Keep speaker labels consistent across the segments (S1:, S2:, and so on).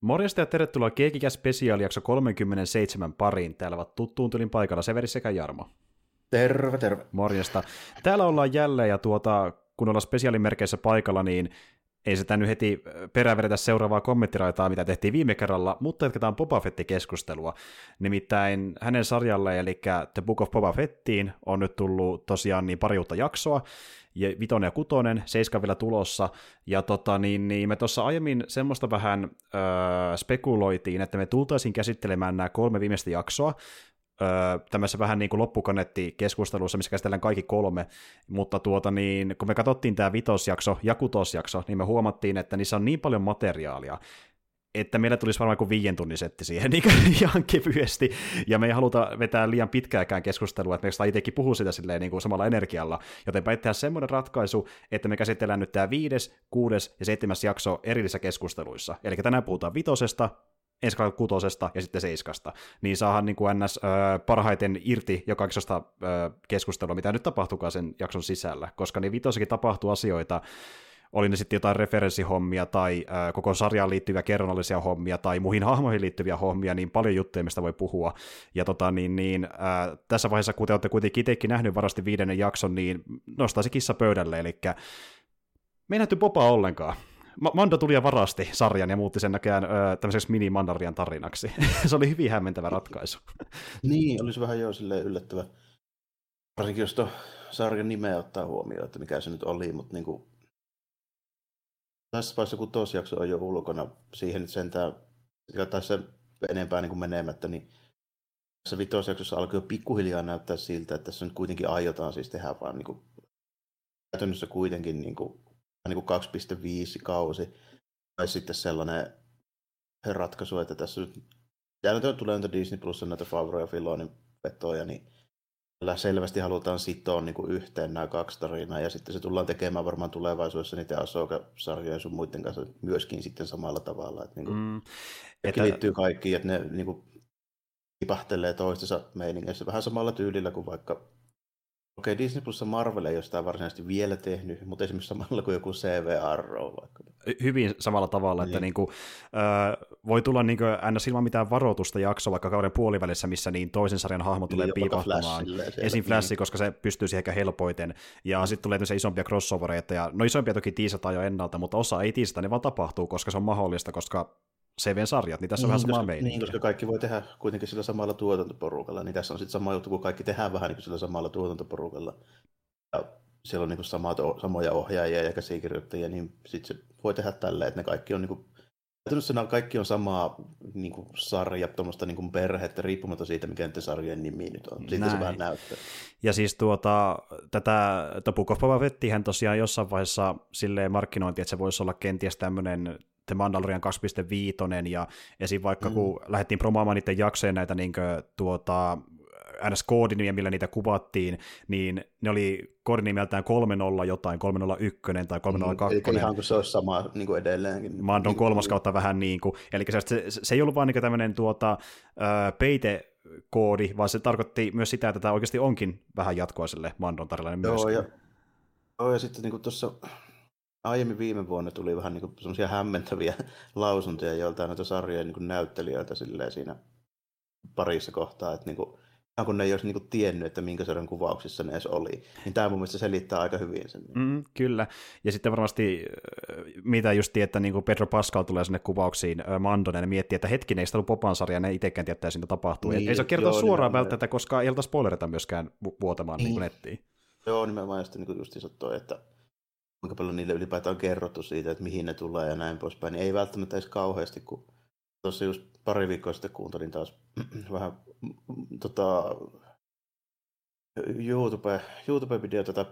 S1: Morjesta ja tervetuloa Keekikä Special jakso 37 pariin. Täällä ovat tuttuun tylin paikalla Severi sekä Jarmo.
S2: Terve, terve.
S1: Morjesta. Täällä ollaan jälleen ja tuota, kun ollaan spesiaalimerkeissä paikalla, niin ei sitä nyt heti perään vedetä seuraavaa kommenttiraitaa, mitä tehtiin viime kerralla, mutta jatketaan Boba Fett-keskustelua. Nimittäin hänen sarjalle, eli The Book of Boba Fettiin, on nyt tullut tosiaan niin pari uutta jaksoa, ja vitonen ja kutonen, seiska vielä tulossa, ja tota, niin, niin me tuossa aiemmin semmoista vähän öö, spekuloitiin, että me tultaisiin käsittelemään nämä kolme viimeistä jaksoa, tämmöisessä vähän niin kuin loppukanetti-keskustelussa, missä käsitellään kaikki kolme, mutta tuota niin, kun me katsottiin tämä vitosjakso ja kutosjakso, niin me huomattiin, että niissä on niin paljon materiaalia, että meillä tulisi varmaan kuin viien tunnin setti siihen niin ihan kevyesti, ja me ei haluta vetää liian pitkääkään keskustelua, että me itsekin puhuu sitä silleen niin kuin samalla energialla, joten tehdään semmoinen ratkaisu, että me käsitellään nyt tämä viides, kuudes ja seitsemäs jakso erillisissä keskusteluissa. Eli tänään puhutaan vitosesta, ensi kutosesta ja sitten seiskasta, niin saadaan niin kuin ns. Ö, parhaiten irti jokaisesta keskustelua, mitä nyt tapahtuukaan sen jakson sisällä, koska niin vitossakin tapahtuu asioita, oli ne sitten jotain referenssihommia tai ää, koko sarjaan liittyviä kerronnallisia hommia tai muihin hahmoihin liittyviä hommia, niin paljon juttuja, mistä voi puhua. Ja tota, niin, niin, ää, tässä vaiheessa, kun te olette kuitenkin itsekin nähnyt varasti viidennen jakson, niin nostaisi kissa pöydälle, eli me ei nähty ollenkaan. Mando tuli ja varasti sarjan ja muutti sen näköjään öö, tämmöiseksi mini-Mandarian tarinaksi. se oli hyvin hämmentävä ratkaisu.
S2: niin, olisi vähän jo silleen yllättävä. Varsinkin jos sarjan nimeä ottaa huomioon, että mikä se nyt oli, mutta niin kuin tässä vaiheessa, kun jakso on jo ulkona, siihen nyt sentään, tai se enempää niin kuin menemättä, niin tässä vitosjaksossa alkoi jo pikkuhiljaa näyttää siltä, että tässä nyt kuitenkin aiotaan siis tehdä vaan niin kuin, käytännössä kuitenkin niin kuin, niin kuin 2.5 kausi, tai sitten sellainen ratkaisu, että tässä nyt, täällä tulee näitä Disney Plus näitä Favro ja Filonin vetoja, niin selvästi halutaan sitoa niin kuin yhteen nämä kaksi tarinaa, ja sitten se tullaan tekemään varmaan tulevaisuudessa niiden Asoka-sarjojen ja sun muiden kanssa myöskin sitten samalla tavalla. Että, niin kuin, mm, että... liittyy kaikkiin, että ne niin kuin, tipahtelee toistensa meiningeissä vähän samalla tyylillä kuin vaikka Okei, okay, Disney Plus Marvel ei ole sitä varsinaisesti vielä tehnyt, mutta esimerkiksi samalla kuin joku CV Arrow vaikka.
S1: Hyvin samalla tavalla, niin. että niin kuin, äh, voi tulla niin kuin, ns. ilman mitään varoitusta jakso vaikka kauden puolivälissä, missä niin toisen sarjan hahmo tulee niin, piipahtamaan. Esim. Flashi, niin. koska se pystyy siihen ehkä helpoiten. Ja mm. sitten tulee isompia crossovereita, ja no isompia toki tiisataan jo ennalta, mutta osa ei tiisata, ne vaan tapahtuu, koska se on mahdollista, koska CV-sarjat, niin tässä on niin, vähän sama meininki.
S2: Niin, koska kaikki voi tehdä kuitenkin sillä samalla tuotantoporukalla, niin tässä on sitten sama juttu, kun kaikki tehdään vähän niin kuin sillä samalla tuotantoporukalla. Ja siellä on niin kuin samat, samoja ohjaajia ja käsikirjoittajia, niin sitten se voi tehdä tälleen, että ne kaikki on niin kuin Käytännössä kaikki on samaa niin kuin sarja, tuommoista niin kuin perhettä, riippumatta siitä, mikä niiden sarjojen nimi nyt on. Siitä Näin. se vähän näyttää.
S1: Ja siis tuota, tätä Boba Fettihän tosiaan jossain vaiheessa silleen markkinointi, että se voisi olla kenties tämmöinen The Mandalorian 2.5, ja esim. vaikka mm. kun lähdettiin promaamaan niiden jaksojen näitä niin kuin, tuota, ns. koodinimiä, millä niitä kuvattiin, niin ne oli koodinimeltään 3.0 jotain, 3.01 tai 3.02.
S2: Mm, ihan kuin se olisi sama niin kuin edelleenkin.
S1: Mandon niin kolmas kautta vähän niin kuin, eli se, se, se ei ollut vaan niin tämmöinen tuota, peite koodi, vaan se tarkoitti myös sitä, että tämä oikeasti onkin vähän jatkoa sille Mandon tarinalle
S2: Joo, ja, joo, ja sitten niin tuossa aiemmin viime vuonna tuli vähän niin semmoisia hämmentäviä lausuntoja joiltain näitä sarjojen niin näyttelijöiltä siinä parissa kohtaa, että niin kuin, kun ne ei olisi niin kuin tiennyt, että minkä sarjan kuvauksissa ne edes oli. Niin tämä mun mielestä selittää aika hyvin sen.
S1: Mm, kyllä. Ja sitten varmasti, mitä just että niin kuin Pedro Pascal tulee sinne kuvauksiin Mandonen ja miettii, että hetkinen, ei sitä ollut Popan sarja, ne itsekään tietää, että tapahtuu. Niin, ei se kertoa joo, suoraan välttämättä, koska ei olta spoilerita myöskään vuotamaan niin. Niin nettiin.
S2: Joo, nimenomaan just, niin just toi, että kuinka paljon niille ylipäätään on kerrottu siitä, että mihin ne tulee ja näin poispäin, niin ei välttämättä edes kauheasti, kun tuossa just pari viikkoa sitten kuuntelin taas vähän tota, YouTube, YouTube-videota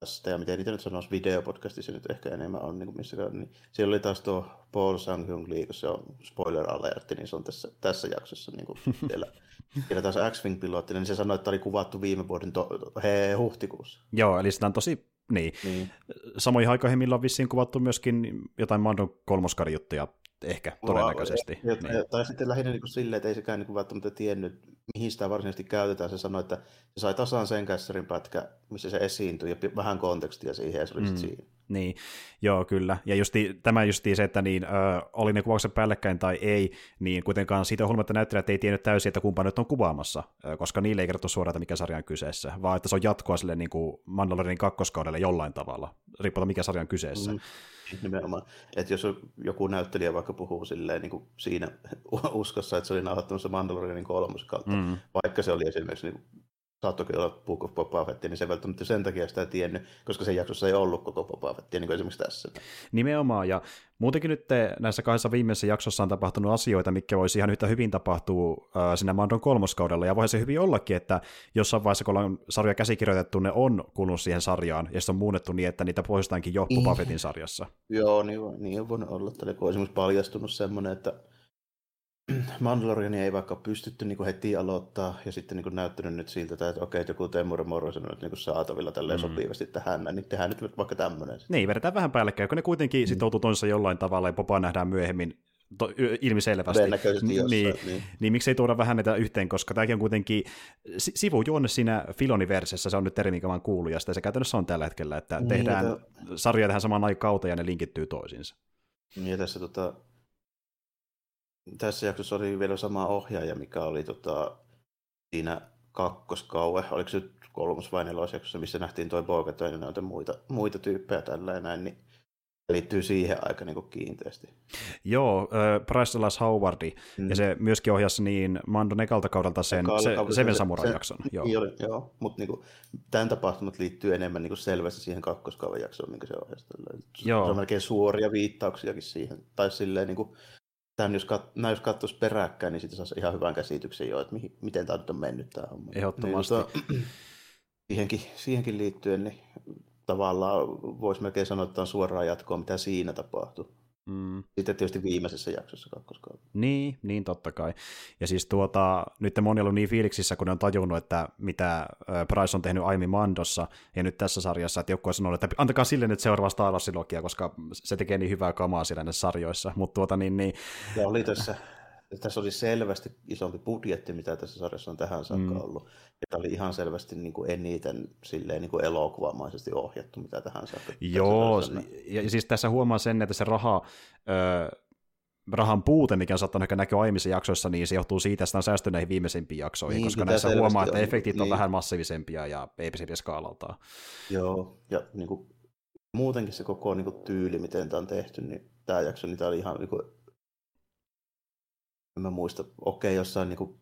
S2: tästä, ja miten niitä nyt sanoisi, videopodcastissa nyt ehkä enemmän on niin missäkään, niin siellä oli taas tuo Paul Sang-Hyung Lee, kun se on spoiler alertti, niin se on tässä, tässä jaksossa niin kuin siellä, siellä taas X-Wing-pilotti, niin se sanoi, että oli kuvattu viime vuoden to, he, huhtikuussa.
S1: Joo, eli sitä on tosi niin. niin. Samoihin aikoihin, milloin on vissiin kuvattu myöskin jotain Mandon kolmoskari juttuja, ehkä todennäköisesti.
S2: Ja, ja, niin. Tai sitten lähinnä niin kuin silleen, että ei sekään niin välttämättä tiennyt, mihin sitä varsinaisesti käytetään. Se sanoi, että se sai tasan sen kässärin pätkä, missä se esiintyi, ja vähän kontekstia siihen, ja se oli mm. siinä.
S1: Niin, joo kyllä. Ja justi, tämä justi se, että niin, ö, oli ne kuvaukset päällekkäin tai ei, niin kuitenkaan siitä huolimatta näyttelijät ei tiennyt täysin, että kumpa nyt on kuvaamassa, ö, koska niille ei kerrottu suoraan, että mikä sarja on kyseessä, vaan että se on jatkoa sille niin kuin Mandalorianin kakkoskaudelle jollain tavalla, riippuen mikä sarja on kyseessä. Mm.
S2: Nimenomaan. Että jos joku näyttelijä vaikka puhuu silleen, niin kuin siinä uskossa, että se oli nauhoittamassa Mandalorianin kolmoskautta, mm. vaikka se oli esimerkiksi niin saattokin olla Book of Boba Fett, niin se välttämättä sen takia sitä tiennyt, koska sen jaksossa ei ollut koko Boba Fett, niin kuin esimerkiksi tässä.
S1: Nimenomaan, ja muutenkin nyt näissä kahdessa viimeisessä jaksossa on tapahtunut asioita, mikä voisi ihan yhtä hyvin tapahtua äh, siinä Mandon kolmoskaudella, ja voisi se hyvin ollakin, että jossain vaiheessa, kun ollaan sarja käsikirjoitettu, ne on kulunut siihen sarjaan, ja se on muunnettu niin, että niitä poistetaankin jo Boba Fettin sarjassa.
S2: Joo, niin, niin on voinut olla, että on esimerkiksi paljastunut semmoinen, että Mandaloriani ei vaikka pystytty niin kuin heti aloittaa ja sitten niin kuin näyttänyt nyt siltä, että okei, että joku Teemu Morrison on nyt niin kuin saatavilla tälleen mm. sopivasti tähän, niin tehdään nyt vaikka tämmöinen.
S1: Niin, vedetään vähän päällekkäin, kun ne kuitenkin mm. sitoutuu toisessa jollain tavalla ja Popa nähdään myöhemmin to, ilmiselvästi.
S2: Jossain,
S1: niin, niin. niin, miksei tuoda vähän näitä yhteen, koska tämäkin on kuitenkin sivujuonne siinä Filoniversessä, se on nyt eri, minkä vaan kuuluu, ja se käytännössä on tällä hetkellä, että niin, tehdään to... sarjoja tähän samaan aikaan ja ne linkittyy toisiinsa.
S2: Niin, ja tässä tota, tässä jaksossa oli vielä sama ohjaaja, mikä oli tota, siinä kakkoskauve, oliko se nyt kolmas vai nelosjaksossa, missä nähtiin toi Bogato ja noita muita, muita tyyppejä tällä näin, niin liittyy siihen aika niin kiinteästi.
S1: Joo, äh, Bryce Dallas Howardi, mm. ja se myöskin ohjasi niin Mandon ekalta kaudelta sen se, Seven Samurai-jakson.
S2: Se, joo, joo, joo mutta niin kuin, tämän tapahtumat liittyy enemmän niin kuin selvästi siihen kakkoskauven jaksoon, minkä se ohjasi. Joo. Se on melkein suoria viittauksiakin siihen, tai silleen niin kuin, tämän jos, kat, nämä jos katsoisi peräkkäin, niin siitä saisi ihan hyvän käsityksen jo, että mihin, miten tämä nyt on mennyt tämä homma.
S1: Ehdottomasti. Niin,
S2: mutta, siihenkin, siihenkin liittyen, niin tavallaan voisi melkein sanoa, että on suoraan jatkoa, mitä siinä tapahtui. Mm. Sitten tietysti viimeisessä jaksossa kakkoskaudella.
S1: Niin, niin totta kai. Ja siis tuota, nyt moni on ollut niin fiiliksissä, kun ne on tajunnut, että mitä Price on tehnyt aiemmin Mandossa ja nyt tässä sarjassa, että joku on sanonut, että antakaa sille nyt seuraava Star koska se tekee niin hyvää kamaa siellä näissä sarjoissa. Mutta tuota niin, niin...
S2: Ja oli tässä tässä oli selvästi isompi budjetti, mitä tässä sarjassa on tähän saakka mm. ollut. Ja tämä oli ihan selvästi niin kuin eniten silleen, niin kuin elokuvamaisesti ohjattu, mitä tähän saakka.
S1: Joo, ja, siis tässä huomaa sen, että se raha, ö, rahan puute, mikä on saattanut ehkä näkyä aiemmissa jaksoissa, niin se johtuu siitä, että on säästy näihin viimeisimpiin jaksoihin, niin, koska näissä huomaa, että on, efektit niin. on vähän massiivisempia ja eipisiä skaalaltaan.
S2: Joo, ja niin kuin, muutenkin se koko niin kuin, tyyli, miten tämä on tehty, niin tämä jakso, niin tämä oli ihan niin kuin, en mä muista, okei, jossain niin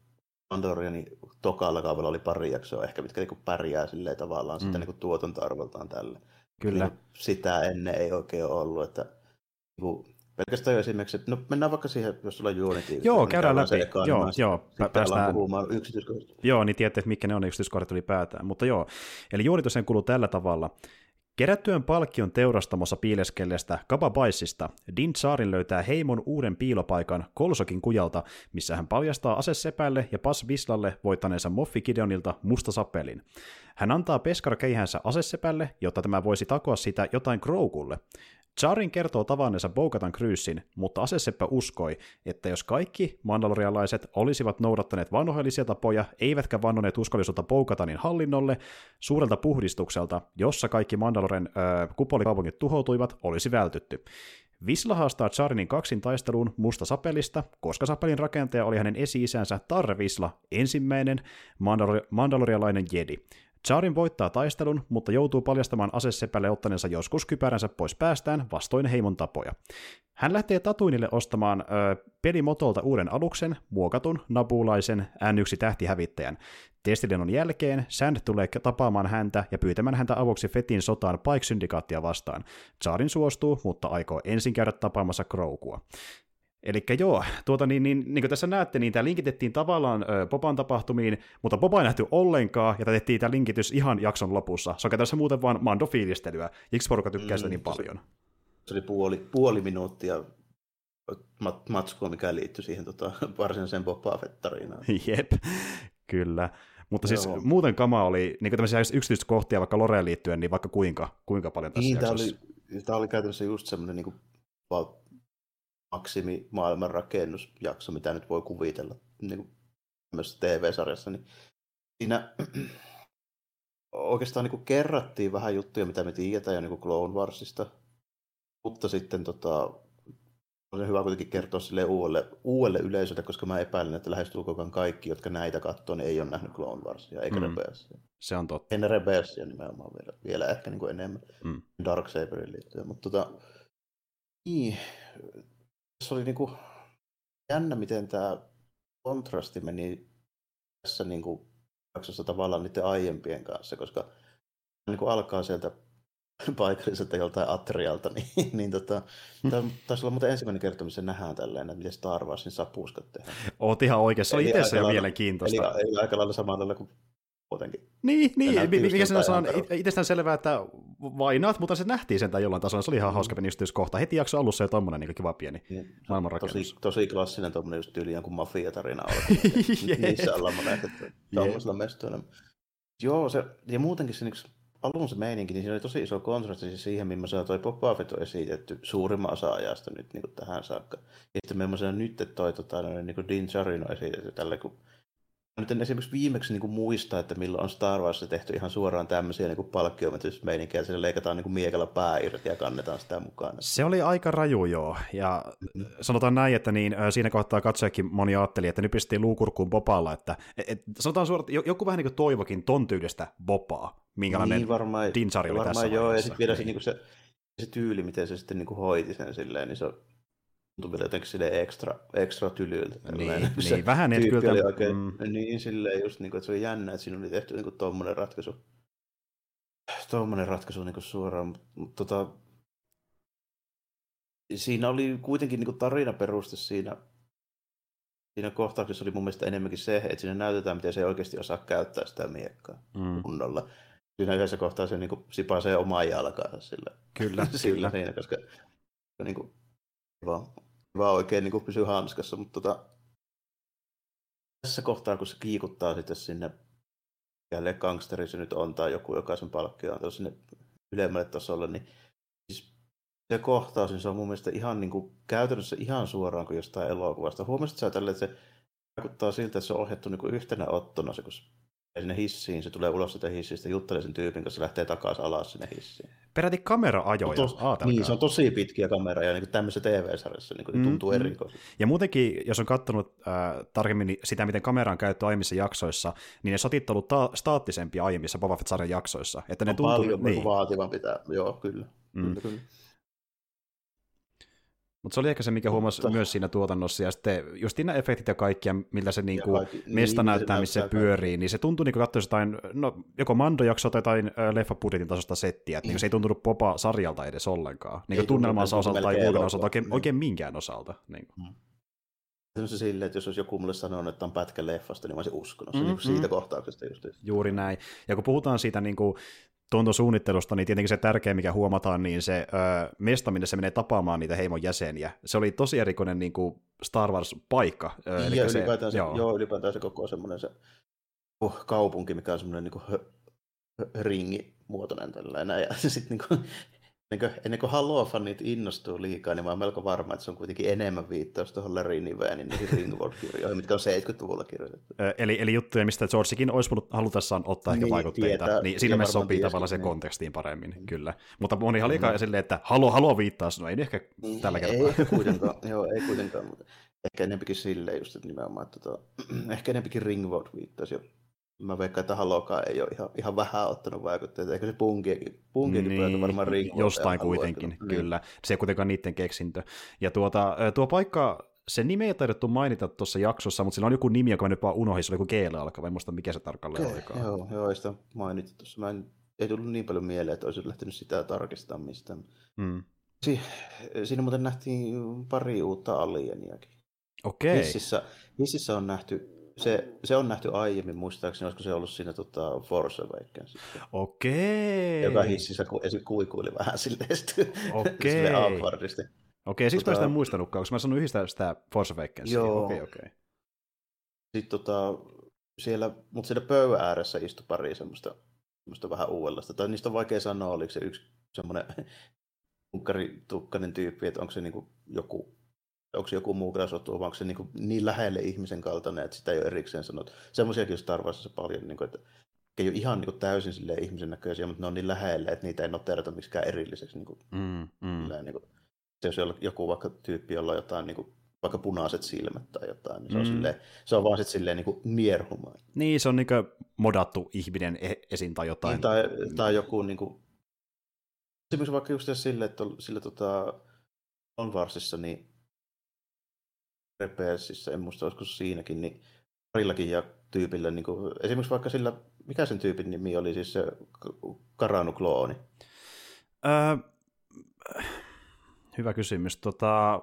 S2: Mandalorianin tokalla kaudella oli pari jaksoa ehkä, mitkä niin pärjää silleen tavallaan mm. sitä niin tuotantoarvoltaan tälle.
S1: Kyllä. Niin,
S2: sitä ennen ei oikein ollut, että niin kuin, pelkästään jo esimerkiksi, että no mennään vaikka siihen, jos sulla on Unity.
S1: Joo, niin käydään läpi. Ekaan, joo, niin joo,
S2: päästään puhumaan yksityiskohdista.
S1: Joo, niin tiedätte, että mitkä ne on yksityiskohdat ylipäätään. Mutta joo, eli Unity sen kuluu tällä tavalla. Kerättyön palkkion teurastamossa piileskellestä Kababaisista, Din Saarin löytää heimon uuden piilopaikan Kolsokin kujalta, missä hän paljastaa asesepälle ja Pas Vislalle voittaneensa Moffi Gideonilta mustasapelin. Hän antaa Peskar keihänsä asesepälle, jotta tämä voisi takoa sitä jotain Groukulle. Charin kertoo tavanneensa Bogatan Kryysin, mutta aseseppä uskoi, että jos kaikki mandalorialaiset olisivat noudattaneet vanhoillisia tapoja, eivätkä vannoneet uskollisuutta Bogatanin hallinnolle, suurelta puhdistukselta, jossa kaikki Mandaloren äh, kupolikaupungit tuhoutuivat, olisi vältytty. Visla haastaa Charinin kaksin taisteluun musta sapelista, koska sapelin rakentaja oli hänen esi-isänsä Tarre Visla, ensimmäinen mandalori- mandalorialainen jedi. Charin voittaa taistelun, mutta joutuu paljastamaan asesepälle ottaneensa joskus kypäränsä pois päästään vastoin heimon tapoja. Hän lähtee Tatuinille ostamaan ö, pelimotolta uuden aluksen, muokatun, nabulaisen N1-tähtihävittäjän. Testilennon jälkeen Sand tulee tapaamaan häntä ja pyytämään häntä avuksi Fetin sotaan Pike-syndikaattia vastaan. Charin suostuu, mutta aikoo ensin käydä tapaamassa Kroukua. Eli joo, tuota, niin, niin, niin kuin tässä näette, niin tämä linkitettiin tavallaan ö, Popan tapahtumiin, mutta Popa ei nähty ollenkaan, ja tehtiin tämä linkitys ihan jakson lopussa. Se on tässä muuten vaan Mando-fiilistelyä. Miksi porukka tykkää mm, sitä niin paljon?
S2: Se oli puoli, puoli minuuttia mat- matskua, mikä liittyi siihen tota, varsinaiseen Boba Fett-tarinaan.
S1: Jep, kyllä. Mutta siis Joo. muuten kama oli, niin kuin tämmöisiä yksityiskohtia vaikka Loreen liittyen, niin vaikka kuinka, kuinka paljon tässä niin,
S2: tämä oli, tämä oli käytännössä just semmoinen niin kuin, maksimi maailmanrakennusjakso, mitä nyt voi kuvitella niin kuin myös TV-sarjassa, niin siinä oikeastaan niin kuin kerrattiin vähän juttuja, mitä me tiedetään jo niin kuin Clone Warsista, mutta sitten tota, on hyvä kuitenkin kertoa sille uudelle, uudelle yleisölle, koska mä epäilen, että lähestulkoon kaikki, jotka näitä katsoo, niin ei ole nähnyt Clone Warsia eikä mm. Rebelsia.
S1: Se on totta.
S2: Ennen Rebelsia nimenomaan vielä, vielä ehkä niin kuin enemmän mm. Darksaberin liittyen. Mutta tota, niin, se oli niin kuin jännä, miten tämä kontrasti meni tässä niin kuin jaksossa tavallaan niiden aiempien kanssa, koska niin kuin alkaa sieltä paikalliselta joltain atrialta, niin, niin tota, tämä taisi olla muuten ensimmäinen kerta, missä nähdään tälleen, että miten Star Warsin sapuuskat tehdään.
S1: Oot ihan oikeassa, se oli itse jo mielenkiintoista.
S2: Eli, eli aika lailla samalla lailla kuin muutenkin.
S1: Niin, niin mikä sinä on itsestään selvää, että vainaat, mutta se nähtiin sen jollain tasolla. Se oli ihan mm. hauska pieni yksityiskohta. Heti jakso alussa jo tommonen niin kiva pieni niin, maailmanrakennus.
S2: Tosi, tosi klassinen tommonen just tyyli jonkun mafia-tarina Niissä ollaan monet, että tuommoisella mestoilla. Joo, se, ja muutenkin se niin alun se meininki, niin siinä oli tosi iso kontrasti siihen, millaisena toi Boba Fett on esitetty suurimman osa ajasta nyt niin kuin tähän saakka. Ja sitten millaisena nyt toi tota, niin kuin Din Djarin on esitetty tällä, kun nyt en esimerkiksi viimeksi niin kuin muista, että milloin on Star Wars tehty ihan suoraan tämmöisiä niin palkkiometysmeininkiä, että leikataan niin kuin miekalla pää irti ja kannetaan sitä mukaan.
S1: Se oli aika raju joo, ja mm-hmm. sanotaan näin, että niin, siinä kohtaa katsojakin moni ajatteli, että nyt pistettiin luukurkkuun Bopalla, että et, et, sanotaan suoraan, että joku vähän niin kuin toivokin ton tyylistä Bopaa, minkälainen niin, varmaan, Dinsari oli varmaan tässä
S2: joo, vaiheessa. ja sitten vielä se, niin se, se tyyli, miten se sitten niin kuin hoiti sen silleen, niin se tuntui vielä jotenkin silleen ekstra, ekstra tylyltä.
S1: Niin, niin vähän
S2: et kyllä. Oli oikein, mm. Niin, silleen just, niin kuin, että se oli jännä, että siinä oli tehty niin kuin, tommonen ratkaisu. Tuommoinen ratkaisu niin kuin suoraan, mutta tota, siinä oli kuitenkin niin tarinaperuste siinä, siinä kohtauksessa oli mun mielestä enemmänkin se, että siinä näytetään, miten se ei oikeasti osaa käyttää sitä miekkaa mm. kunnolla. Siinä yhdessä kohtaa se niin kuin, sipasee omaa jalkaansa sillä,
S1: kyllä,
S2: sillä kyllä. Siinä, koska niin kuin, vaan vaan oikein niin pysyy hanskassa, mutta tota, tässä kohtaa, kun se kiikuttaa sitten sinne jälleen gangsteri se nyt on, tai joku, joka sen palkkio on sinne ylemmälle tasolle, niin siis se kohtaus, niin se on mun mielestä ihan niin kuin, käytännössä ihan suoraan kuin jostain elokuvasta. Huomasit sä tälle, että se vaikuttaa siltä, että se on ohjattu niin kuin yhtenä ottona, se kun sinne hissiin, se tulee ulos sitä hissistä, juttelee sen tyypin kanssa, lähtee takaisin alas sinne hissiin.
S1: Peräti kamera-ajoja, tos,
S2: Niin, se on tosi pitkiä kameroja, niin tämmöisessä TV-sarjassa niin mm, tuntuu mm. erikoiselta.
S1: Ja muutenkin, jos on katsonut äh, tarkemmin sitä, miten kamera on käytetty aiemmissa jaksoissa, niin ne sotit on ollut ta- staattisempia aiemmissa Boba Fett-sarjan jaksoissa. Että ne
S2: on
S1: tuntuu,
S2: paljon niin. vaativampi tämä, joo, kyllä. Mm. kyllä, kyllä.
S1: Mutta se oli ehkä se, mikä huomasi Mutta... myös siinä tuotannossa, ja sitten just nämä efektit ja kaikki, millä se niinku kaikki, mesta niin, näyttää, se missä se pyörii, niin se tuntui niin kuin katsoisi jotain, no, joko Mando-jaksoa tai jotain leffapudjetin tasosta settiä, että mm. niin se ei tuntunut popa sarjalta edes ollenkaan, niin tunnelmansa osalta tai muuten osalta, oikein, mm. oikein minkään osalta. Niin kuin.
S2: Mm. Se silleen, että jos olisi joku mulle sanonut, että on pätkä leffasta, niin mä olisin uskonut se mm, niin siitä kohtauksesta just.
S1: Juuri näin. Ja kun puhutaan siitä niin kuin tuntosuunnittelusta, niin tietenkin se tärkeä, mikä huomataan, niin se ö, mesta, minne se menee tapaamaan niitä heimon jäseniä. Se oli tosi erikoinen niin kuin Star Wars-paikka.
S2: Ö, ja ylipäätään se, joo. joo, ylipäätään se koko semmoinen se uh, kaupunki, mikä on semmoinen niin kuin, ringimuotoinen tällainen. Ja sitten niin kuin, ennen kuin, ennen kuin Halo-fanit innostuu liikaa, niin mä oon melko varma, että se on kuitenkin enemmän viittaus tuohon Larry Nivenin niihin Ringworld-kirjoihin, mitkä on 70-luvulla kirjoitettu.
S1: eli, eli juttuja, mistä Georgekin olisi voinut halutessaan ottaa niin, ehkä vaikutteita, tietää, niin siinä mielessä sopii tavallaan sen niin. kontekstiin paremmin, mm. kyllä. Mutta moni oli mm. silleen, että haluaa, haluaa viittaa, no ei ehkä mm, tällä kertaa.
S2: Ei, kuitenkaan, joo, ei kuitenkaan, mutta ehkä enempikin silleen just, että nimenomaan, että to, ehkä enempikin Ringworld viittaisi jo mä veikkaan, että Halokaa ei ole ihan, ihan vähän ottanut vaikutteita. Eikö se punkiakin, punkiakin niin, varmaan riikkuu.
S1: Jostain kuitenkin, niin. kyllä. Se ei kuitenkaan niiden keksintö. Ja tuota, tuo paikka, se nimi ei taidettu mainita tuossa jaksossa, mutta sillä on joku nimi, joka mä nyt vaan unohdin, se oli joku g alkava, en muista mikä se tarkalleen okay, olikaan.
S2: Joo, joo, ei sitä mainittu tuossa. Mä en, ei tullut niin paljon mieleen, että olisin lähtenyt sitä tarkistamaan mistään. Mm. Si- siinä muuten nähtiin pari uutta alieniakin.
S1: Okei. Okay.
S2: Hississä, hississä on nähty se, se on nähty aiemmin, muistaakseni, olisiko se ollut siinä tota, Force Awakens.
S1: Okei.
S2: Joka hississä ku, kuikuili vähän silleen
S1: Okei.
S2: Sille
S1: Okei, siksi tota, mä sitä en muistanutkaan, koska mä sanoin yhdistä sitä Force Awakensia. Joo. Okei, okei.
S2: Sitten tota, siellä, mutta siellä pöydän ääressä istui pari semmoista, semmoista vähän uudenlaista. Tai niistä on vaikea sanoa, oliko se yksi semmoinen tukkarin tyyppi, että onko se niinku joku onko joku muu grasotu, vai onko se niin, niin lähelle ihmisen kaltainen, että sitä ei ole erikseen sanottu. Semmoisiakin Star Warsissa paljon, niin kuin, että ei ole ihan niin kuin täysin ihmisen näköisiä, mutta ne on niin lähellä, että niitä ei noterata miksikään erilliseksi. Niin kuin,
S1: Mm, mm.
S2: silleen, niin kuin, se jos joku vaikka tyyppi, jolla on jotain niin kuin, vaikka punaiset silmät tai jotain, niin se on,
S1: Mm.
S2: silleen, se on vaan sitten silleen niin kuin.
S1: Niin, se on niin modattu ihminen e- esiin tai jotain.
S2: Niin, tai, tai joku niin kuin, esimerkiksi vaikka just silleen, että on- sillä tota, on varsissa, niin Repeessissä, en muista olisiko siinäkin, niin parillakin ja tyypillä, niin kuin, esimerkiksi vaikka sillä, mikä sen tyypin nimi oli, siis se Karanu-klooni.
S1: Öö, hyvä kysymys. Tota,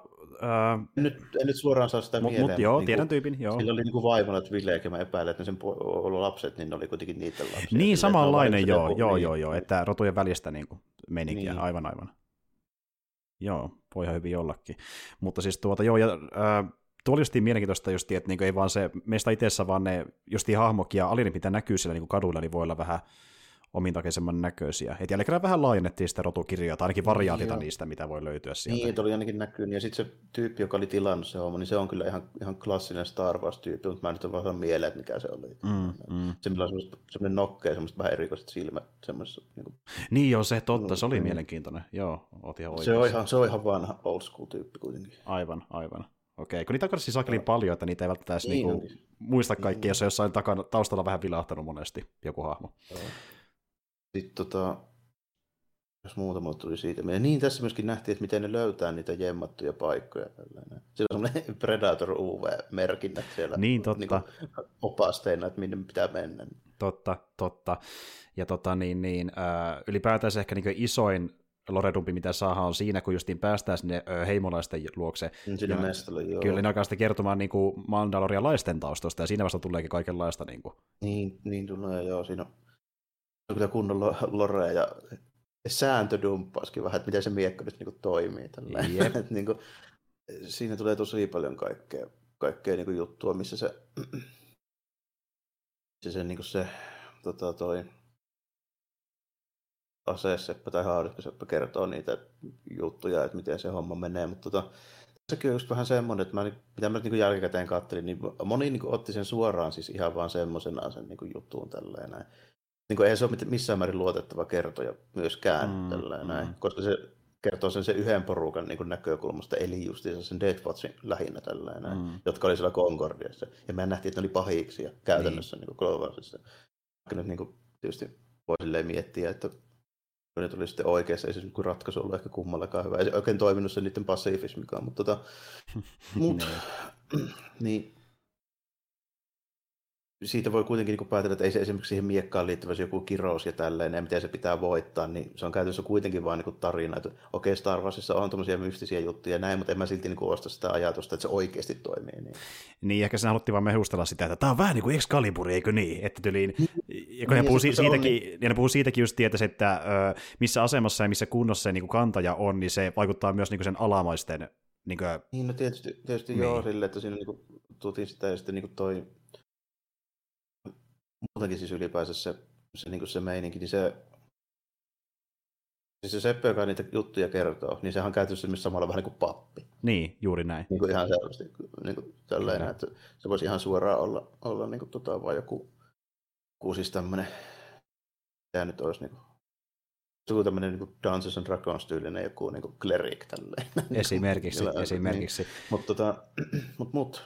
S1: öö,
S2: nyt, en nyt suoraan saa sitä
S1: mut,
S2: mieleen.
S1: mut, joo,
S2: niin
S1: tiedän
S2: kuin,
S1: tyypin, joo.
S2: Sillä oli niin kuin vaimona Twilleekin, mä epäilen, että ne sen ollut lapset, niin ne oli kuitenkin niitä lapsia.
S1: Niin, samanlainen, joo, joo,
S2: niin,
S1: joo, joo, että rotujen välistä niin kuin, meininkiä,
S2: Niin.
S1: aivan, aivan. Joo, voi ihan hyvin ollakin. Mutta siis tuota, joo, ja äh, tuo oli justiin mielenkiintoista just, että niin ei vaan se meistä itsessä, vaan ne justiin hahmokin ja alinit, mitä näkyy siellä niin kaduilla, niin voi olla vähän omintakeisemman näköisiä. Et jälleen vähän laajennettiin sitä rotukirjaa, tai ainakin variaatita
S2: Joo.
S1: niistä, mitä voi löytyä sieltä.
S2: Niin, että oli ainakin näkynyt. Ja sitten se tyyppi, joka oli tilannut se homma, niin se on kyllä ihan, ihan klassinen Star Wars-tyyppi, mutta mä en nyt ole vaan mieleen, että mikä se oli.
S1: Mm, mm.
S2: Se, millä on semmoista- semmoinen nokkea, semmoista vähän erikoiset silmät. Semmoisessa, niin kuin,
S1: Niin joo, se totta, se oli
S2: Mm.
S1: mielenkiintoinen. Joo, oot ihan
S2: se, on
S1: oikeassa.
S2: ihan, se on ihan vanha old school tyyppi kuitenkin.
S1: Aivan, aivan. Okei, kun niitä on siis sakelin paljon, että niitä ei välttämättä
S2: Niin
S1: niinku muista kaikkea,
S2: Mm.
S1: jos on jossain takana, taustalla vähän vilahtanut monesti joku hahmo.
S2: Joo. Sitten tota, jos muuta mulle tuli siitä. Ja niin tässä myöskin nähtiin, että miten ne löytää niitä jemmattuja paikkoja. Tällainen. Siellä on semmoinen Predator UV-merkinnät siellä
S1: Niin, totta.
S2: Niin kuin opasteina, että minne pitää mennä.
S1: Totta, totta. Ja tota, niin, niin, äh, ylipäätään se ehkä niin isoin loredumpi, mitä saadaan, on siinä, kun justiin päästään sinne heimolaisten luokse.
S2: Niin Sinne
S1: Ja-
S2: mestalle, joo.
S1: Kyllä ne alkaa sitten kertomaan niin kuin mandalorialaisten taustoista, ja siinä vasta tuleekin kaikenlaista. Niin kuin.
S2: Niin, niin tulee, joo. Siinä on, kyllä kunnon lo- lorea ja sääntödumppauskin vähän, että miten se miekka nyt niin toimii. Tällä.
S1: Jep.
S2: Et, niin kuin, siinä tulee tosi paljon kaikkea, kaikkea niin kuin juttua, missä se, missä se, niin kuin se tota, toi, aseseppä tai haudikkoseppä kertoo niitä juttuja, että miten se homma menee, mutta tota, Sekin on just vähän semmoinen, että mä, nyt- mitä mä niin jälkikäteen katselin, niin moni niin otti sen suoraan siis ihan vaan semmoisenaan sen niin juttuun tälleen näin. Niin kuin, eihän se ole missään määrin luotettava kertoja myöskään
S1: Mm,
S2: tälleen
S1: mm.
S2: näin, koska se kertoo sen, sen yhden porukan niin kuin näkökulmasta, eli justiinsa sen Death Watchin lähinnä tälleen näin,
S1: Mm.
S2: jotka oli siellä Concordiassa. Ja me nähtiin, että ne oli pahiksi käytännössä niin. niin Cloversissa. Vaikka nyt niin kuin, tietysti voi miettiä, että kun ne tuli sitten oikeassa, ei se niin ratkaisu ollut ehkä kummallakaan hyvä. Ei se oikein toiminut se niiden pasifismikaan, mutta tota, Mut,
S1: Niin.
S2: niin siitä voi kuitenkin niin päätellä, että ei se esimerkiksi siihen miekkaan liittyvä se joku kirous ja tälleen, ja miten se pitää voittaa, niin se on käytännössä kuitenkin vain niin tarina, että okei, Star Warsissa on tämmöisiä mystisiä juttuja ja näin, mutta en mä silti niin osta sitä ajatusta, että se oikeasti toimii. Niin.
S1: Niin, ehkä se haluttiin vaan mehustella sitä, että tämä on vähän niin kuin Excalibur, eikö niin? Että tyliin, ja kun ne
S2: Niin,
S1: puhuu si-
S2: se on
S1: siitäkin, ja ne puhuu siitäkin just tietäisi, että ö, missä asemassa ja missä kunnossa se niin kuin kantaja on, niin se vaikuttaa myös niin kuin sen alamaisten niin kuin,
S2: Niin, no tietysti, tietysti
S1: Niin.
S2: niin. joo, silleen, että siinä niin tutiin sitä ja sitten niin toi, muutenkin siis ylipäänsä se, se, niin se meininki, niin se, siis se Seppä, joka niitä juttuja kertoo, niin sehän on käytössä myös samalla vähän niin kuin pappi.
S1: niin, juuri näin.
S2: Niin kuin ihan selvästi, niin kuin tälleen, että se voisi ihan suoraan olla, olla niin kuin tota, vaan joku, joku siis tämmöinen, tämä nyt olisi niin kuin, joku tämmöinen niin kuin Dances and Dragons tyylinen joku niin kuin cleric tälleen.
S1: Esimerkiksi,
S2: Jolla-
S1: esimerkiksi.
S2: Niin. Mutta tota, mut, mut,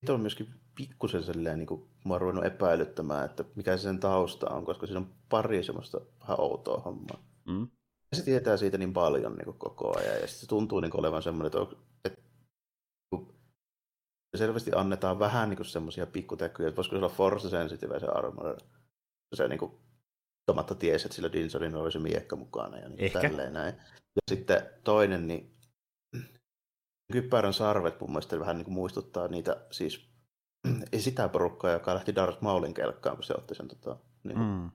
S2: siitä on myöskin pikkusen silleen, niin kuin, mä oon ruvennut epäilyttämään, että mikä se sen tausta on, koska siinä on pari semmoista vähän outoa hommaa.
S1: Mm.
S2: Ja se tietää siitä niin paljon niin kuin koko ajan, ja se tuntuu niin kuin olevan semmoinen, että, selvästi annetaan vähän niin semmoisia pikkutekyjä, että voisiko se olla force sensitive se armor. Se niin kuin, Tomatta tiesi, että sillä Dinsolin oli se miekka mukana ja niin
S1: Ehkä.
S2: tälleen näin. Ja sitten toinen, niin kypärän sarvet mun mielestä vähän niin kuin muistuttaa niitä, siis ei sitä porukkaa, joka lähti Darth Maulin kelkkaan, kun se otti sen tota, niin kuin,
S1: Mm.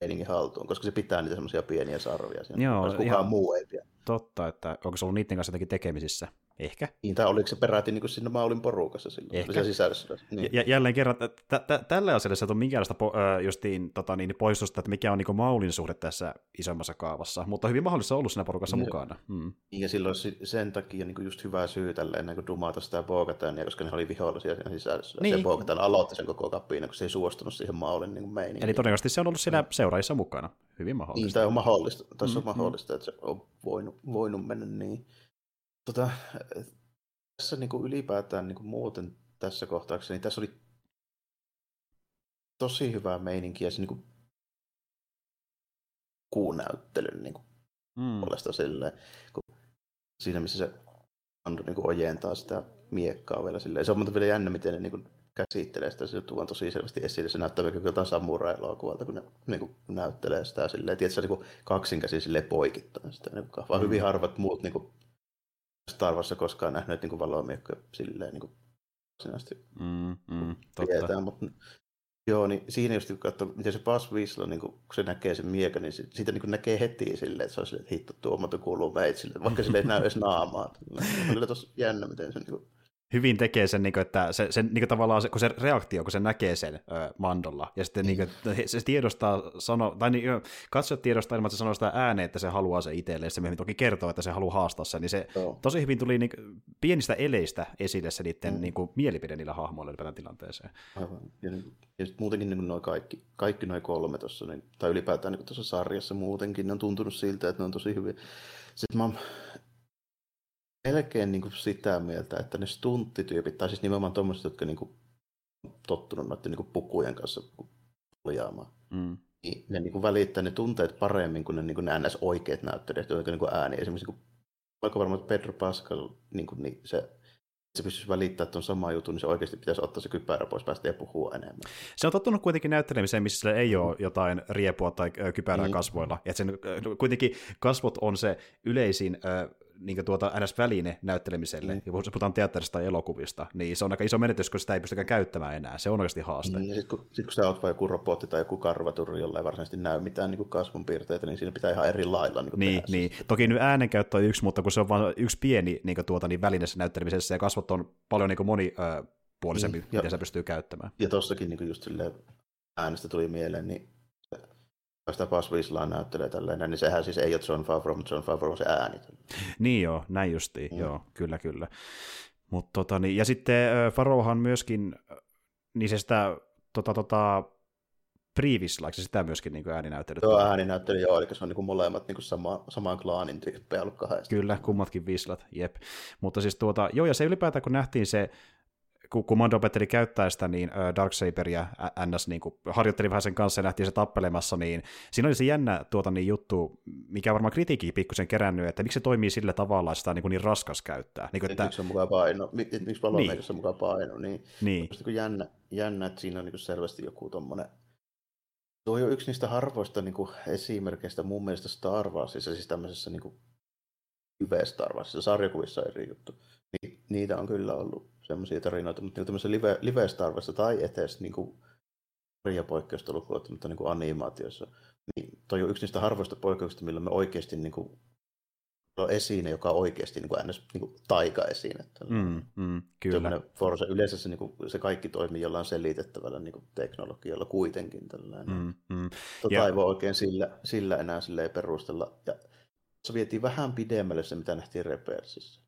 S2: meiningin haltuun, koska se pitää niitä semmoisia pieniä sarvia siinä.
S1: Joo,
S2: kukaan
S1: ihan-
S2: muu ei pidä.
S1: Totta, että onko se ollut niiden kanssa jotenkin tekemisissä? Ehkä.
S2: Niin, tai oliko se peräti niin kuin siinä Maulin porukassa silloin?
S1: Ehkä.
S2: Se sisällössä. Niin.
S1: Ja, jälleen kerran, tällä asialla et ole minkäänlaista po- justiin, tota, niin, poistusta, että mikä on niin Maulin suhde tässä isommassa kaavassa, mutta hyvin mahdollista ollut siinä porukassa
S2: Niin.
S1: mukana. Mm.
S2: Ja silloin si- sen takia niin just hyvä syy tälle ennen kuin dumata sitä Bogatania, koska ne oli vihollisia siinä sisällössä.
S1: Niin.
S2: Se Bogatan aloitti sen koko kapiina, kun se ei suostunut siihen Maulin niin meininkiin.
S1: Eli todennäköisesti se on ollut siellä seuraajissa mukana. Hyvin
S2: Niin,
S1: mahdollista.
S2: tämä on mahdollista. Tässä
S1: Mm,
S2: on mahdollista, että se on voinut, voinut mennä niin. Tota, tässä niin kuin ylipäätään niin kuin muuten tässä kohtauksessa, niin tässä oli tosi hyvää meininkiä se niin kuin kuunäyttelyn niin kuin
S1: Mm.
S2: puolesta silleen, kun siinä missä se on niin kuin ojentaa sitä miekkaa vielä silleen. Se on muuten vielä jännä, miten ne niin kuin käsittelee sitä, se tuo tosi selvästi esille. Se näyttää vaikka jotain samurai-elokuvalta, kun ne niin kuin näyttelee sitä silleen. Tiedätkö, niin kaksinkäsi silleen poikittain sitä. Niin kuin, vaan
S1: Mm.
S2: hyvin harvat muut niin kuin Star Warsa koskaan nähneet niin valomiekkoja silleen niin kuin varsinaisesti
S1: Mm, mm, totta.
S2: tietää, mutta Joo, niin siinä just kun katsoo, miten se Buzz Whistler, niin kun se näkee sen miekan, niin si- siitä niin näkee heti silleen, että se on silleen, että hitto, tuomaton kuuluu meitsille, vaikka sille ei näy edes naamaa. On kyllä jännä, miten se niin kuin,
S1: hyvin tekee sen, niin kuin, että se, se, niin kuin tavallaan se, kun se reaktio, kun se näkee sen ö, Mandolla, ja sitten niin kuin, se tiedostaa, sano, tai niin, katsojat tiedostaa ilman, että se sanoo sitä ääneen, että se haluaa se itselleen, se myöhemmin toki kertoo, että se haluaa haastaa sen, niin se
S2: joo.
S1: tosi hyvin tuli niin, pienistä eleistä esille se niiden
S2: Mm.
S1: niin kuin, mielipide niillä hahmoilla ylipäätään tilanteeseen.
S2: Aivan. Ja, ja sit muutenkin niin noin kaikki, kaikki noin kolme tuossa, niin, tai ylipäätään niin tuossa sarjassa muutenkin, ne on tuntunut siltä, että ne on tosi hyviä. Sitten mä oon melkein niin kuin sitä mieltä, että ne stunttityypit, tai siis nimenomaan tuommoiset, jotka niin kuin, on tottunut noiden niin kuin pukujen kanssa puljaamaan,
S1: Mm.
S2: niin ne niin kuin välittää ne tunteet paremmin kuin ne, niin kuin ne ns. oikeat näyttelijät, jotka niin kuin ääni. Esimerkiksi kun vaikka varmaan Pedro Pascal, niin, kuin, niin se, se pystyisi välittämään tuon sama jutun, niin se oikeasti pitäisi ottaa se kypärä pois päästä ja puhua enemmän.
S1: Se on tottunut kuitenkin näyttelemiseen, missä sillä ei ole jotain riepua tai kypärää
S2: Mm.
S1: kasvoilla. Et sen, kuitenkin kasvot on se yleisin ö, niin tuota, NS-väline näyttelemiselle,
S2: Mm.
S1: ja puhutaan teatterista tai elokuvista, niin se on aika iso menetys, kun sitä ei pystykään käyttämään enää. Se on oikeasti haaste.
S2: Niin, ja sitten kun, sit kun sä oot vain joku robotti tai joku karvaturi, jolla ei varsinaisesti näy mitään niin kuin kasvonpiirteitä, niin siinä pitää ihan eri lailla niin
S1: Niin,
S2: tehdä
S1: niin. Toki nyt äänenkäyttö on yksi, mutta kun se on vain yksi pieni niin tuota, niin välineessä näyttelemisessä, ja kasvot on paljon niin monipuolisempi,
S2: Niin, ja-
S1: miten se pystyy käyttämään.
S2: Ja tossakin niin just silleen äänestä tuli mieleen, niin sitä Buzz Whistler näyttelee tälleen, niin sehän siis ei ole John Favreau, mutta John Favreau on se ääni.
S1: Niin joo, näin justiin,
S2: Mm.
S1: joo, kyllä, kyllä. Mut, tota, niin, ja sitten Farohan myöskin, niin se sitä, tota, tota, Privislaiksi sitä myöskin niin ääninäyttelyt.
S2: Tuo ääninäyttely, joo, eli se on niin kuin molemmat niin kuin sama, saman klaanin tyyppejä ollut kahdesta.
S1: Kyllä, kummatkin vislat, jep. Mutta siis tuota, joo, ja se ylipäätään kun nähtiin se, kun, kun opetteli käyttää sitä, niin Darksaberia NS niin kuin, harjoitteli vähän sen kanssa ja nähtiin se tappelemassa, niin siinä oli se jännä tuota, niin, juttu, mikä on varmaan kritiikkiä pikkusen kerännyt, että miksi se toimii sillä tavalla, että sitä niin, kuin niin raskas käyttää. Niin, kuin,
S2: Että... Miksi on mukaan paino, miksi valomeikossa on mukaan paino, niin.
S1: Niin,
S2: kun jännä, jännä, että siinä on niin selvästi joku tommonen... Tuo on jo yksi niistä harvoista niin kuin esimerkkeistä mun mielestä Star Warsissa, siis tämmöisessä niin kuin live Star Warsissa, sarjakuvissa eri juttu. Ni, niitä on kyllä ollut semmoisia tarinoita, mutta niin tämmöisessä live, live Star Warsissa tai etes niin kuin poikkeusta lukuun ottamatta niin kuin animaatiossa, niin toi on yksi niistä harvoista poikkeuksista, millä me oikeasti niin kuin, on esine, joka on oikeasti niin kuin, niin kuin taika-esine.
S1: mm, mm, kyllä.
S2: Forza, yleensä se, niin kuin, se kaikki toimii jollain selitettävällä niin kuin, teknologialla kuitenkin. Tällainen.
S1: Mm, mm.
S2: Tota
S1: Ja-
S2: ei voi oikein sillä, sillä enää silleen perustella. Ja se vietiin vähän pidemmälle se, mitä nähtiin Repersissä.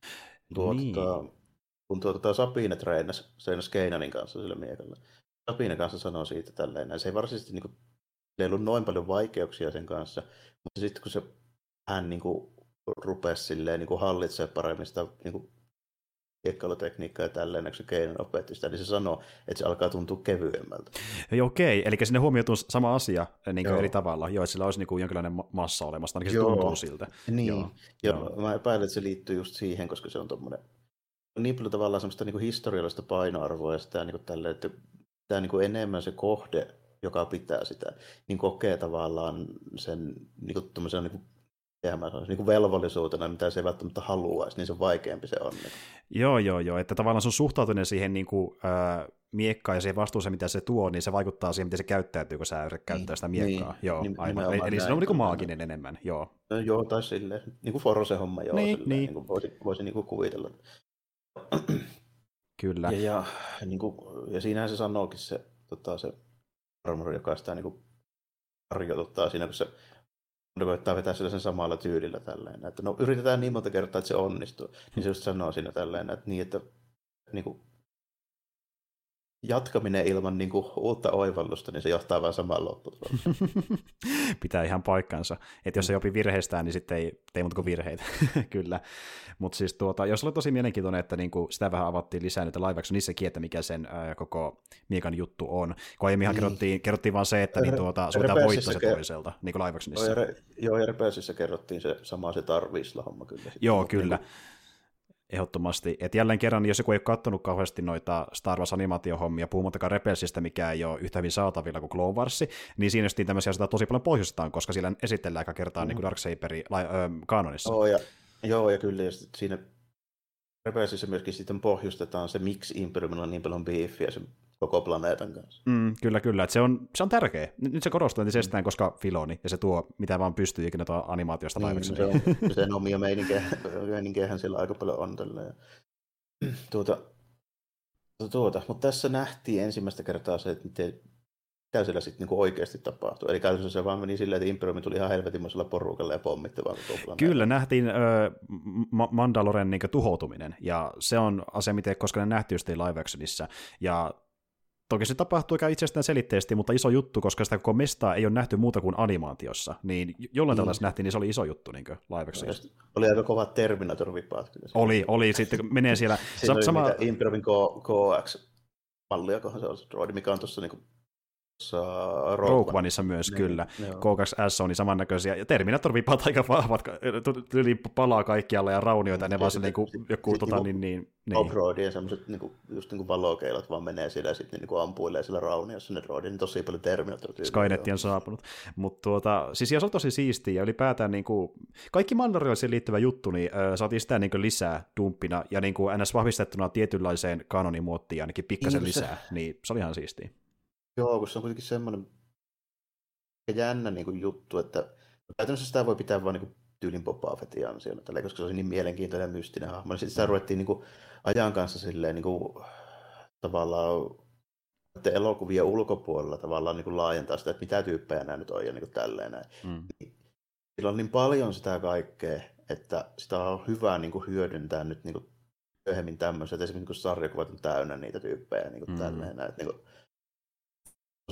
S2: Tuo,
S1: Niin.
S2: Kun tuo, tota, Sabine treenasi, treenasi Keinanin kanssa sillä miekalla. Sabine kanssa sanoi siitä tälleen, se ei varsinaisesti niin kuin, ei ollut noin paljon vaikeuksia sen kanssa, mutta sitten kun se hän niin kuin, rupesi silleen, niin kuin, hallitsemaan paremmin sitä niin kuin, kiekkailutekniikkaa ja tälleen, kun se opetti sitä, niin se sanoi, että se alkaa tuntua kevyemmältä.
S1: Joo, Okei, eli sinne huomioituu sama asia niin kuin
S2: Joo.
S1: eri tavalla, joo, että sillä olisi niin kuin jonkinlainen ma- massa olemassa, ainakin se
S2: Joo.
S1: tuntuu siltä.
S2: Niin,
S1: Joo,
S2: ja
S1: joo.
S2: mä epäilen, että se liittyy just siihen, koska se on tommonen on niin paljon tavallaan semmoista niin historiallista painoarvoa ja sitä niin kuin tälle, että tämä niin kuin enemmän se kohde, joka pitää sitä, niin kokee tavallaan sen niin kuin, niin kuin se on niin kuin velvollisuutena, mitä se ei välttämättä haluaisi, niin se vaikeampi se on.
S1: Joo, joo, joo, että tavallaan sun suhtautuminen siihen niin kuin, äh, miekkaan ja siihen vastuuseen, mitä se tuo, niin se vaikuttaa siihen, miten se käyttäytyy, kun sä yrität käyttää niin, sitä miekkaa. Niin, joo, niin, aivan. Eli, eli se on niin kuin maaginen enemmän, joo.
S2: No, joo, tai silleen, niin kuin Forose homma, joo, niin, silleen, niin. niin kuin voisi, voisi niin kuin kuvitella.
S1: Kyllä.
S2: Ja, ja, niin kuin, ja siinähän se sanookin se, tota, se Armor, joka sitä niin kuin, siinä, kun se koittaa vetää sillä sen samalla tyylillä tälleen. Että no yritetään niin monta kertaa, että se onnistuu. Niin se just sanoo siinä tälleen, että niin, että niin kuin, jatkaminen ilman niin kuin, uutta oivallusta, niin se johtaa vain samaan lopputulokseen.
S1: Pitää ihan paikkansa. Että jos ei opi virheistään, niin sitten ei tee muuta kuin virheitä. Kyllä. Mutta siis tuota, jos oli tosi mielenkiintoinen, että niinku sitä vähän avattiin lisää nyt live niissäkin, että mikä sen ää, koko Miekan juttu on. Kun aiemminhan niin. kerrottiin, kerrottiin vaan se, että niin tuota, suutaan voitto se toiselta, niin kuin live
S2: Joo, ja, re, joo, ja kerrottiin se sama se tarviisla homma kyllä.
S1: Joo, kyllä. Niin ehdottomasti. Et jälleen kerran, jos joku ei ole katsonut kauheasti noita Star Wars animaatiohommia, puhumattakaan Rebelsistä, mikä ei ole yhtä hyvin saatavilla kuin Clone Wars, niin siinä just tämmöisiä asioita tosi paljon pohjustetaan, koska sillä esitellään aika kertaa mm. niin kuin Darksaberi kanonissa.
S2: Oh, ja, joo, ja kyllä, ja siinä Rebelsissä myöskin sitten pohjustetaan se, miksi Imperiumilla on niin paljon beefiä sen koko planeetan kanssa.
S1: Mm, kyllä, kyllä. Et se, on, se on tärkeä. Nyt se korostuu entisestään, mm. koska Filoni, ja se tuo mitä vaan pystyy ikinä tuo animaatiosta niin, laivaksi.
S2: Se on, sen omia meininkejähän siellä aika paljon on. Tällä. Tuota, tuota, mutta tässä nähtiin ensimmäistä kertaa se, että miten mitä siellä sitten niinku oikeasti tapahtui. Eli käytännössä se vaan meni silleen, että Imperiumi tuli ihan helvetinmoisella porukalla ja pommitti vaan
S1: Kyllä, nähtiin ö, Mandaloren niin tuhoutuminen, ja se on asia, miten koska ne nähtiin just live actionissa, ja Toki se tapahtuu aika itsestään selitteisesti, mutta iso juttu, koska sitä koko mestaa ei ole nähty muuta kuin animaatiossa, niin jollain mm. nähtiin, niin se oli iso juttu niin live no,
S2: Oli aika kovat Terminator-vipaat kyllä.
S1: Oli, oli, sitten kun menee siellä...
S2: Siinä Sa- oli sama... Improvin KX-mallia, kohan se on se droidi, mikä on tuossa niin
S1: Rogue, Rogue Oneissa myös, niin, kyllä. K2S on niin samannäköisiä, ja Terminator-vipat aika vahvat, yli palaa kaikkialla ja raunioita, ja ne vaan se niinku, joku sit, tota, niin, niin,
S2: niin. Off-road ja semmoiset niinku, just niinku valokeilat vaan menee siellä ja sitten niinku ampuilee sillä rauniossa ne roadit, niin tosi paljon terminator
S1: Skynet on saapunut. Mutta tuota, siis se on tosi siistiä, ja ylipäätään niinku, kaikki Mandalorialisiin liittyvä juttu, niin äh, saatiin sitä niinku lisää dumppina, ja niinku ns. vahvistettuna tietynlaiseen kanonimuottiin ainakin pikkasen niin, lisää, se... niin se oli ihan siistiä.
S2: Joo, kun se on kuitenkin semmoinen jännä niin kuin juttu, että käytännössä sitä voi pitää vain niin kuin tyylin Boba Fettin ansiona, tällä, koska se on niin mielenkiintoinen ja mystinen hahmo. Sitten sitä ruvettiin niin kuin, ajan kanssa silleen, niin kuin, tavallaan että elokuvia ulkopuolella tavallaan niin kuin laajentaa sitä, että mitä tyyppejä nämä nyt on ja niin kuin tälleen näin. Mm. Sillä on niin paljon sitä kaikkea, että sitä on hyvä niin kuin hyödyntää nyt niin kuin myöhemmin tämmöiset, esimerkiksi kun sarjakuvat on täynnä niitä tyyppejä niin kuin mm. tälleen näin. Että, niin kuin,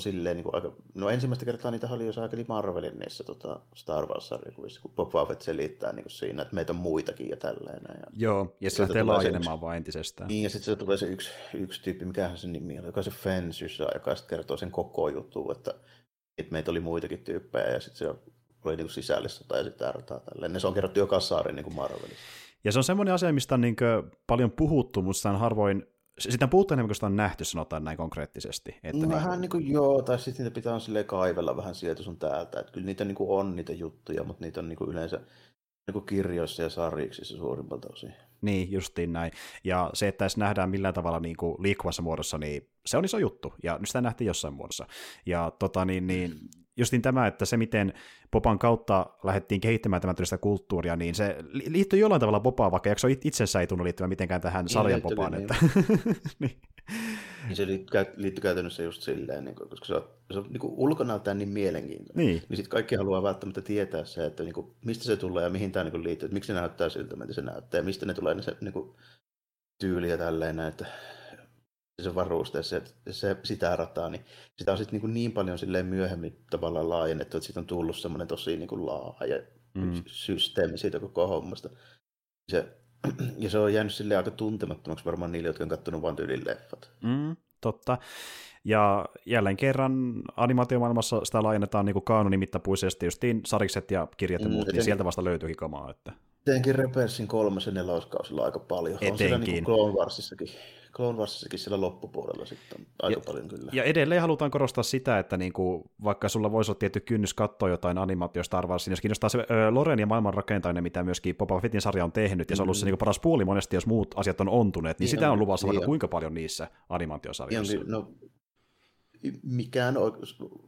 S2: silleen niin kuin aika, no ensimmäistä kertaa niitä oli jo saakeli Marvelin niissä tota, Star Wars-sarjakuvissa, kun Boba Fett selittää niin kuin siinä, että meitä on muitakin ja tälleen. Ja
S1: Joo, ja se lähtee laajenemaan vaan entisestään.
S2: Niin, ja sitten se tulee se yksi, yksi tyyppi, mikähän se nimi on, joka se Fensyssä, joka sitten kertoo sen koko jutun, että, että meitä oli muitakin tyyppejä, ja sitten se oli niin sisällissota ja sitten R tälleen. Ne se on kerrottu joka saari niin kuin Marvelissa.
S1: Ja se on semmoinen asia, mistä on niin paljon puhuttu, mutta on harvoin sitä puuttuu enemmän, kun sitä on nähty, sanotaan näin konkreettisesti.
S2: Että vähän niin niin kuin joo, tai sitten niitä pitää on kaivella vähän sieltä sun täältä. Että kyllä niitä niin kuin on niitä juttuja, mutta niitä on niin kuin yleensä niin kuin kirjoissa ja sarjiksissa suurimmalta osin.
S1: Niin, justiin näin. Ja se, että edes nähdään millään tavalla niin kuin liikkuvassa muodossa, niin se on iso juttu. Ja nyt sitä nähtiin jossain muodossa. Ja tota, niin, niin, justiin tämä, että se miten Popan kautta lähdettiin kehittämään tämän tyylistä kulttuuria, niin se liittyy jollain tavalla Popaan, vaikka jakso itsessään ei tunnu liittyvän mitenkään tähän sarjan niin, Popaan. Niin. Että...
S2: niin. niin se liittyy, käytännössä just silleen, niin kuin, koska se on, se on niin kuin ulkonäöltään niin mielenkiintoinen. Niin. niin sitten kaikki haluaa välttämättä tietää se, että niin kuin, mistä se tulee ja mihin tämä niin liittyy, että miksi se näyttää siltä, mitä se näyttää ja mistä ne tulee ne se niin kuin, tyyli ja tälleen, että se varuste, se, se, sitä rataa, niin sitä on sitten niin, niin paljon silleen myöhemmin tavallaan laajennettu, että siitä on tullut semmoinen tosi niin kuin laaja mm. systeemi siitä koko hommasta. Se, ja se on jäänyt sille aika tuntemattomaksi varmaan niille, jotka on katsonut vain tyylin leffat.
S1: Mm, totta. Ja jälleen kerran animaatiomaailmassa sitä laajennetaan niin kaanonimittapuisesti, justiin sarikset ja kirjat ja mm, muut, mm, niin sieltä vasta löytyykin kamaa. Että...
S2: Etenkin Rebelsin kolmosen neloskausilla aika paljon.
S1: Etenkin.
S2: On siellä niin kuin Clone Warsissakin. Clone Warsissakin siellä loppupuolella sitten aika
S1: ja,
S2: paljon kyllä.
S1: Ja edelleen halutaan korostaa sitä, että niinku, vaikka sulla voisi olla tietty kynnys katsoa jotain animaatiosta Star Warsin, jos kiinnostaa se ö, Loren ja maailman rakentaminen, mitä myöskin Boba Fettin sarja on tehnyt, ja se on ollut mm. se niinku paras puoli monesti, jos muut asiat on ontuneet, niin, niin sitä on luvassa niin vaikka kuinka paljon niissä animaatiosarjoissa.
S2: Niin, no, mikään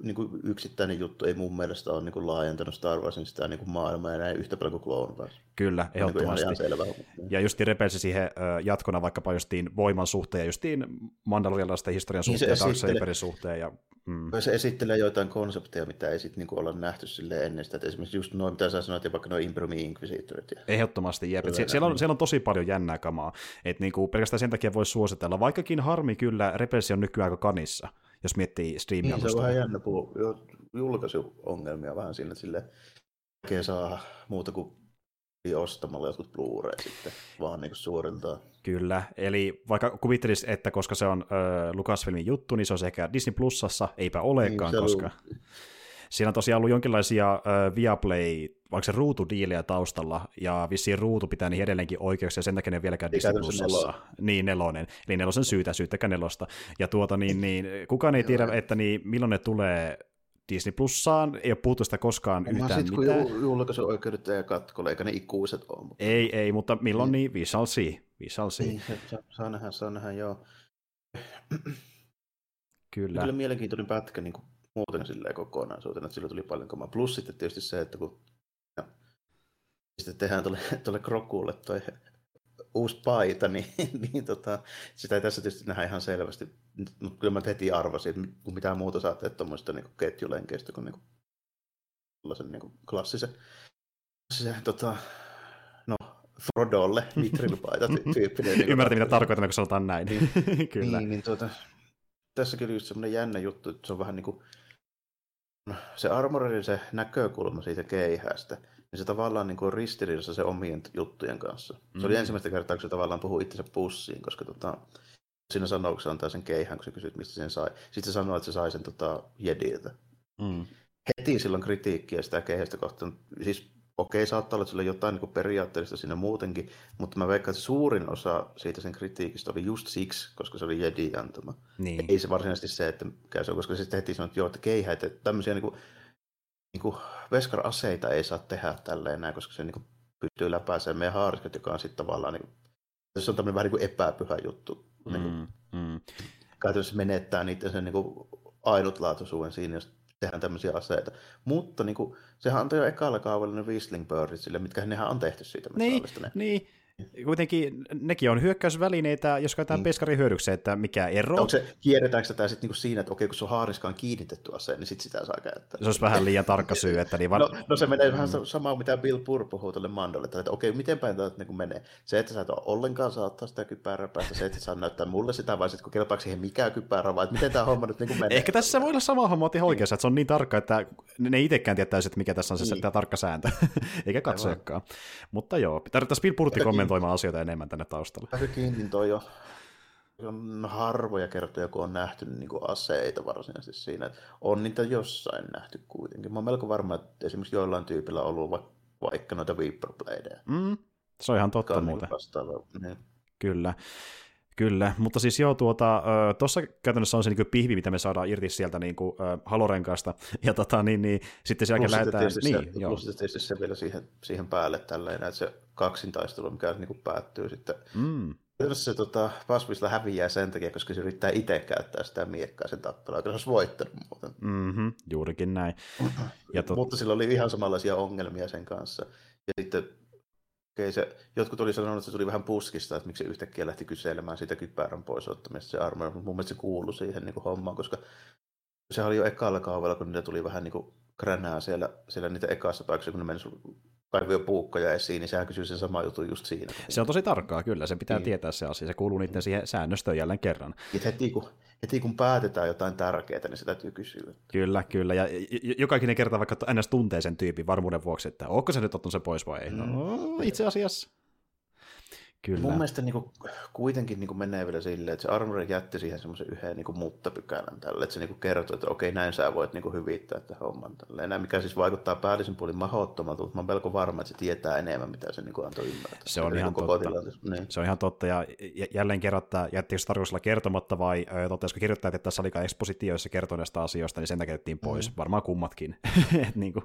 S2: niin kuin yksittäinen juttu ei mun mielestä ole niin kuin laajentanut Star Warsin sitä niin kuin maailmaa ja näin yhtä paljon kuin Clone Wars.
S1: Kyllä, niin ehdottomasti. Niin ihan, ihan ja justiin repelsi siihen jatkona vaikkapa justiin voiman suhteen ja justiin mandalorialaisten historian niin suhteen ja Dark suhteen. Ja,
S2: mm. Se esittelee joitain konsepteja, mitä ei sitten niin olla nähty sille ennen sitä. Että esimerkiksi just noin, mitä sä sanoit, ja vaikka noin Imprumi Inquisitorit. Ja
S1: ehdottomasti, jep. Sie- siellä, on, siellä on tosi paljon jännää kamaa. Että niin kuin pelkästään sen takia voisi suositella. Vaikkakin harmi kyllä, Repelsi on nykyään aika kanissa jos miettii streamia.
S2: Niin, se on vähän jännä puhua julkaisuongelmia vähän sille saa muuta kuin ostamalla jotkut Blu-ray sitten, vaan niin suoriltaan.
S1: Kyllä, eli vaikka kuvittelisi, että koska se on äh, Lucasfilmin juttu, niin se on sekä Disney Plusassa, eipä olekaan, niin, koska... Siinä on tosiaan ollut jonkinlaisia äh, Viaplay, vaikka se ruutudiilejä taustalla, ja vissiin ruutu pitää niin edelleenkin oikeuksia, sen takia ne vieläkään Disney Plusassa. Niin, nelonen. Eli nelosen syytä, syyttäkää nelosta. Ja tuota, niin, niin, kukaan ei tiedä, että niin, milloin ne tulee Disney Plussaan, ei ole puhuttu sitä koskaan Onhan yhtään sit, mitään.
S2: kun julkaisu oikeudet ja katkolle, eikä ne ikuiset ole.
S1: Mutta... Ei, ei, mutta milloin niin, niin we shall see. We shall see.
S2: Niin, saa nähdä, saa nähdä, joo.
S1: Kyllä.
S2: Kyllä mielenkiintoinen pätkä niin kuin muuten silleen kokonaisuutena, että sillä tuli paljon kamaa. Plus sitten tietysti se, että kun ja, sitten tehdään tuolle, tuolle Krokulle toi uusi paita, niin, niin tota, sitä ei tässä tietysti nähdä ihan selvästi. Mutta kyllä mä heti arvasin, että kun mitään muuta saa tehdä tuommoista niin ketjulenkeistä kuin, niin kuin, niin kuin klassisen, klassisen tota, no, Frodolle mitrilpaita tyyppinen.
S1: Niin Ymmärrätin, mitä tarkoitan, kun sanotaan näin.
S2: Niin, kyllä. Niin, niin tuota, tässä kyllä just semmoinen jännä juttu, että se on vähän niin kuin se armorerin se näkökulma siitä keihästä, niin se tavallaan niin kuin on ristiriidassa se omien juttujen kanssa. Se mm. oli ensimmäistä kertaa, kun se tavallaan puhuu itsensä pussiin, koska tota, siinä sanouksessa antaa sen keihään, kun sä kysyt, mistä sen sai. Sitten se sanoo, että se sai sen tota, Jediltä. Mm. Heti silloin kritiikkiä sitä keihästä kohtaan. Siis okei, saattaa olla, että sillä jotain niin periaatteellista siinä muutenkin, mutta mä veikkaan, että suurin osa siitä sen kritiikistä oli just siksi, koska se oli Jedi antama. Niin. Ei se varsinaisesti se, että mikä se on, koska se sitten heti sanoi, että joo, että keihä, että tämmöisiä niin kuin, niin kuin veskar-aseita ei saa tehdä tälleen näin, koska se niin kuin pystyy läpäisemään meidän haariskat, joka on sitten tavallaan, niin kuin, se on tämmöinen vähän niin kuin epäpyhä juttu. Mm, niin kuin, mm. Käytännössä menettää niiden sen niin kuin ainutlaatuisuuden siinä, jos tehdään tämmöisiä aseita. Mutta niin kuin, sehän antoi jo ekalla kaavalla ne Whistling Birdit sille, mitkä nehän on tehty siitä
S1: Niin, niin, kuitenkin nekin on hyökkäysvälineitä, jos käytetään mm. peskarin hyödykseen, että mikä ero.
S2: Onko se, kierretäänkö tätä sitten niinku siinä, että okei, kun se on haariskaan kiinnitetty ase, niin sitten sitä saa käyttää.
S1: Se olisi vähän liian tarkka syy. Että niin
S2: var... no, no, se menee mm. vähän samaa, mitä Bill Burr puhuu tuolle Mandolle, että okei, miten päin tämä niin menee. Se, että sä et ole ollenkaan saa ottaa sitä kypärää päästä, se, että saa näyttää mulle sitä, vai sitten kun kelpaako siihen mikä kypärä, vai miten tämä homma nyt niin menee.
S1: Ehkä tässä voi olla sama homma ihan oikeassa, että se on niin tarkka, että ne itsekään tietäisi, että mikä tässä on se niin. tarkka sääntö, eikä katsojakaan. Mutta joo, tarvittaisiin Bill kommentoimaan asioita enemmän tänne taustalle.
S2: Kiinnin toi jo on harvoja kertoja, kun on nähty niin kuin aseita varsinaisesti siinä. On niitä jossain nähty kuitenkin. Mä oon melko varma, että esimerkiksi joillain tyypillä on ollut va- vaikka noita Viperbladeja.
S1: Mm, se on ihan totta muuten.
S2: Niin.
S1: Kyllä. Kyllä, mutta siis joo, tuota, tuossa käytännössä on se niin pihvi, mitä me saadaan irti sieltä niin kuin, halorenkaasta, ja tota, niin, niin, sitten sen jälkeen lähdetään...
S2: Niin, se, joo. Plus tietysti se vielä siihen, siihen päälle tälleen, että se kaksintaistelu, mikä niin kuin päättyy sitten. Mm. Se tota, Pasvista häviää sen takia, koska se yrittää itse käyttää sitä miekkaa sen tappelua, koska se olisi voittanut muuten.
S1: Mm-hmm, juurikin näin.
S2: Ja tot... Mutta sillä oli ihan samanlaisia ongelmia sen kanssa. Ja sitten Okei, se, jotkut oli sanonut, että se tuli vähän puskista, että miksi se yhtäkkiä lähti kyselemään sitä kypärän pois ottamista se armeija, mutta mun mielestä se kuului siihen niin kuin hommaan, koska se oli jo ekalla kaavalla, kun niitä tuli vähän niin kuin kränää siellä, siellä niitä ekassa paikassa, kun ne meni puukkoja esiin, niin sehän kysyy sen sama juttu just siinä.
S1: Se on tosi tarkkaa, kyllä. Se pitää niin. tietää se asia. Se kuuluu niiden siihen säännöstöön jälleen kerran.
S2: Et heti, kun, heti kun päätetään jotain tärkeää, niin se täytyy kysyä.
S1: Kyllä, kyllä. Ja jokainen kerta vaikka ns. tuntee sen tyypin varmuuden vuoksi, että onko se nyt ottanut se pois vai ei. No, mm. itse asiassa. Kyllä.
S2: Mun mielestä niin kuin, kuitenkin niin kuin menee vielä silleen, että se Armor jätti siihen semmoisen yhden niin kuin muttapykälän tälle, että se niin kuin kertoo, että okei, näin sä voit niin kuin hyvittää että homman tälleen. Näin, mikä siis vaikuttaa päällisin puolin mahdottomalta, mutta mä oon melko varma, että se tietää enemmän, mitä se niin kuin antoi ymmärtää.
S1: Se on, ihan
S2: niin
S1: totta. Niin. se on ihan totta, ja jälleen kerran, että jättikö se tarkoituksella kertomatta vai totesko kirjoittaa, että tässä oli ekspositio, jossa kertoi näistä asioista, niin sen takia pois. Mm. Varmaan kummatkin. niin kuin.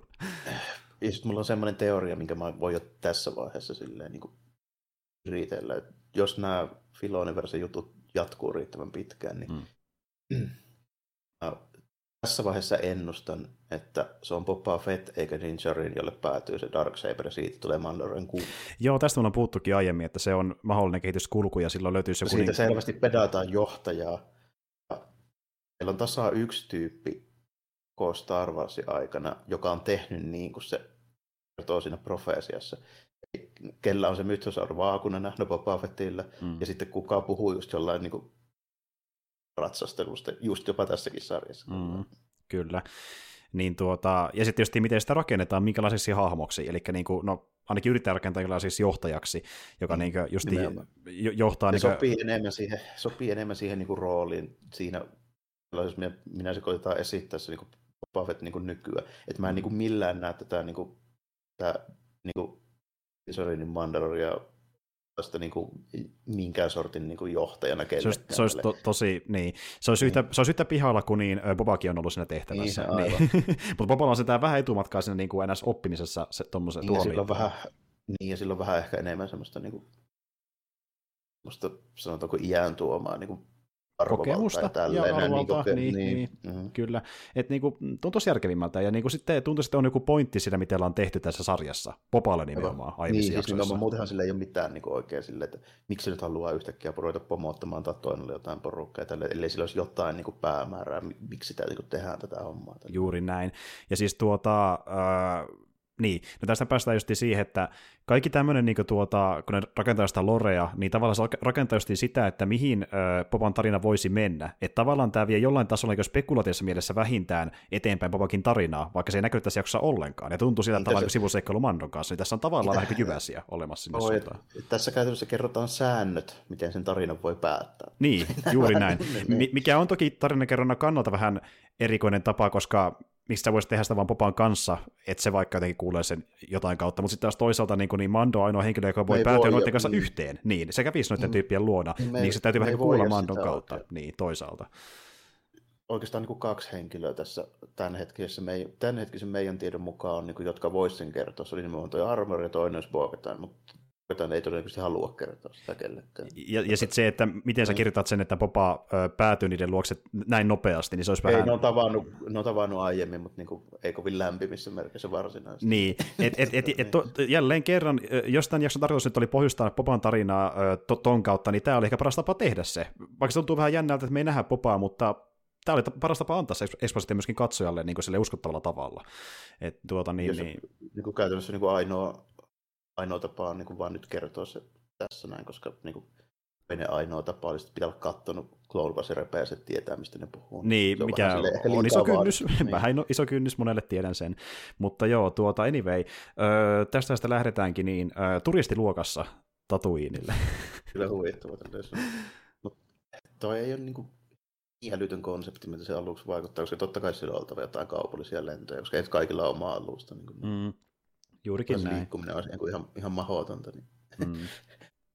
S2: Ja sitten mulla on semmoinen teoria, minkä mä voin jo tässä vaiheessa silleen niin kuin riitellä. Että jos nämä Filoniversen jutut jatkuu riittävän pitkään, niin mm. tässä vaiheessa ennustan, että se on Boba Fett eikä Din Djarin, jolle päätyy se Darksaber ja siitä tulee Mandalorian kuu.
S1: Joo, tästä me ollaan puhuttukin aiemmin, että se on mahdollinen kehityskulku ja silloin löytyy se...
S2: Siitä niin... selvästi pedataan johtajaa. Meillä on tasa yksi tyyppi koko Star Warsin aikana, joka on tehnyt niin kuin se kertoo siinä profeesiassa kellä on se mythosaur vaakuna nähnyt Boba Fettillä, mm. ja sitten kuka puhuu just jollain niin kuin, ratsastelusta, just jopa tässäkin sarjassa.
S1: Mm. Kyllä. Niin tuota, ja sitten tietysti miten sitä rakennetaan, minkälaisiksi hahmoksi, eli niin kuin, no, ainakin yrittää rakentaa jonkinlaisiksi johtajaksi, joka mm. niin kuin just johtaa...
S2: niin kuin... sopii enemmän siihen, sopii enemmän siihen niin kuin rooliin siinä, jos minä, minä se koitetaan esittää se niin kuin Buffett niin kuin nykyään, että mä en niin kuin millään näe tätä, niin kuin, tätä niin kuin Sorinin Mandaloria tästä niin kuin, minkään sortin niin kuin johtajana
S1: Se olisi, se olisi to, tosi, niin. Se olisi, niin. yhtä, se olisi yhtä pihalla kuin niin, Bobakin on ollut siinä tehtävässä. Niin, niin. Mutta Boballa on sitä vähän etumatkaa siinä niin kuin NS oppimisessa se, tommosen,
S2: niin, silloin vähän, niin, ja silloin vähän ehkä enemmän semmoista, niin kuin, semmoista sanotaanko iän tuomaa niin kuin
S1: kokemusta ja arvovaltaa, niin, niin, niin, niin mm-hmm. kyllä. Et niinku, tuntuu tosi järkevimmältä, ja niinku sitten tuntuu, että on joku pointti siinä, mitä ollaan tehty tässä sarjassa, Popalle nimenomaan
S2: aiemmissa niin, siis muutenhan sillä ei ole mitään niinku oikein sille, että miksi nyt haluaa yhtäkkiä ruveta pomottamaan tai toinen jotain porukkaa, tälle, ellei sillä olisi jotain niinku päämäärää, miksi sitä niinku tehdään tätä hommaa. Tälle.
S1: Juuri näin. Ja siis tuota, äh, niin, no tästä päästään just siihen, että kaikki tämmöinen, niin tuota, kun ne rakentaa sitä lorea, niin tavallaan se rakentaa just sitä, että mihin ö, Popan tarina voisi mennä. Että tavallaan tämä vie jollain tasolla niin spekulatiivissa mielessä vähintään eteenpäin Popakin tarinaa, vaikka se ei näkyy tässä jaksossa ollenkaan. Ja tuntuu siltä, että tavallaan se... sivuseikkailu Mandon kanssa, niin tässä on tavallaan vähän jyväsiä olemassa sinne Oi,
S2: Tässä käytännössä kerrotaan säännöt, miten sen tarinan voi päättää.
S1: Niin, juuri näin. Niin. Mikä on toki tarinankerronnan kannalta vähän erikoinen tapa, koska miksi sä voisit tehdä sitä vaan Popan kanssa, että se vaikka jotenkin kuulee sen jotain kautta, mutta sitten taas toisaalta niin, niin Mando on ainoa henkilö, joka voi päätyä noiden kanssa niin. yhteen, niin, se kävisi noiden mm. tyyppien luona, me, niin se täytyy vähän kuulla Mandon kautta, oikein. niin, toisaalta.
S2: Oikeastaan niin kuin kaksi henkilöä tässä tämänhetkisen meidän, tämänhetkisen meidän tiedon mukaan on, niin kuin, jotka voisivat sen kertoa. Se oli nimenomaan tuo Armor ja toinen olisi mutta kukaan ei todennäköisesti halua kertoa sitä kellekään.
S1: Ja, ja sitten se, että miten sä kirjoitat sen, että Popa päätyy niiden luokse näin nopeasti, niin se olisi
S2: ei,
S1: vähän...
S2: ne on tavannut, ne on tavannut aiemmin, mutta niinku, ei kovin lämpimissä merkissä varsinaisesti.
S1: Niin, et, et, et, et, to, jälleen kerran, jos tämän jakson tarkoitus nyt oli pohjustaa Popan tarinaa to, ton kautta, niin tämä oli ehkä paras tapa tehdä se. Vaikka se tuntuu vähän jännältä, että me ei nähdä Popaa, mutta tämä oli paras tapa antaa se ekspositio myöskin katsojalle niin sille uskottavalla tavalla. Et, tuota, niin, niin...
S2: niin kuin käytännössä niin kuin ainoa ainoa tapa on niin kuin vaan nyt kertoa se tässä näin, koska niin kuin, ne ainoa tapa olisi, pitää olla kattonut Clone Warsin repeässä, että tietää, mistä ne puhuu.
S1: Niin, mikä on, on iso kynnys, niin. vähän iso kynnys, monelle tiedän sen. Mutta joo, tuota, anyway, öö, tästä sitä lähdetäänkin niin öö, turistiluokassa Tatuiinille.
S2: Kyllä huvittava Mutta toi ei ole niin kuin älytön konsepti, mitä se aluksi vaikuttaa, koska totta kai sillä on oltava jotain kaupallisia lentoja, koska ei kaikilla ole omaa alusta. Niin kuin. Mm.
S1: Juurikin näin.
S2: liikkuminen olisi niin ihan, ihan mahdotonta. Niin. Mm.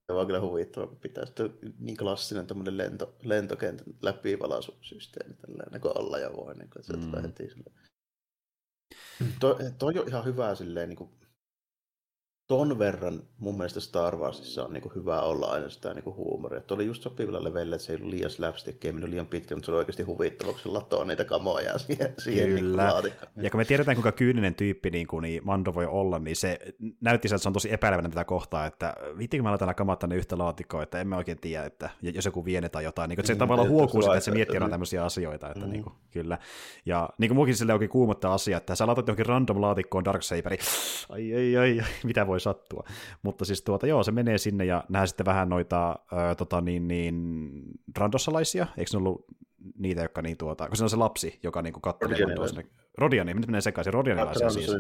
S2: se on kyllä huvittava, kun pitää sitten niin klassinen tämmöinen lento, lentokentän läpivalasusysteemi tällainen niin kuin olla ja voi, niin kuin, että se mm. tulee heti silleen. Toi, toi on ihan hyvä silleen, niin kuin, ton verran mun mielestä Star Warsissa on niinku hyvä olla aina sitä niinku huumoria. Tuo oli just sopivilla leveillä, että se ei ollut liian slapstick, ei mennyt liian pitkä, mutta se oli oikeasti huvittava, kun se latoo niitä kamoja siihen, siihen niinku Kyllä. Niin
S1: ja kun me tiedetään, kuinka kyyninen tyyppi niin, kuin, niin Mando voi olla, niin se näytti että se on tosi epäileväinen tätä kohtaa, että vittikö mä laitan kamat tänne yhtä laatikkoa, että emme oikein tiedä, että jos joku vie tai jotain. Niin, että se mm, tavallaan huokuu sitä, että se miettii jotain tämmöisiä asioita. Että, mm. niin kuin, kyllä. Ja niin kuin muukin sille onkin kuumottaa asia, että sä laitat johonkin random laatikkoon Darksaberi, ai ai ai, mitä voi sattua. Mutta siis tuota, joo, se menee sinne ja nähdään sitten vähän noita ö, tota, niin, niin, randossalaisia, eikö ne ollut niitä, jotka niin tuota, kun se on se lapsi, joka niin katsoi Rodiani, nyt menee sekaisin, Rodianilaisia siis. Ne,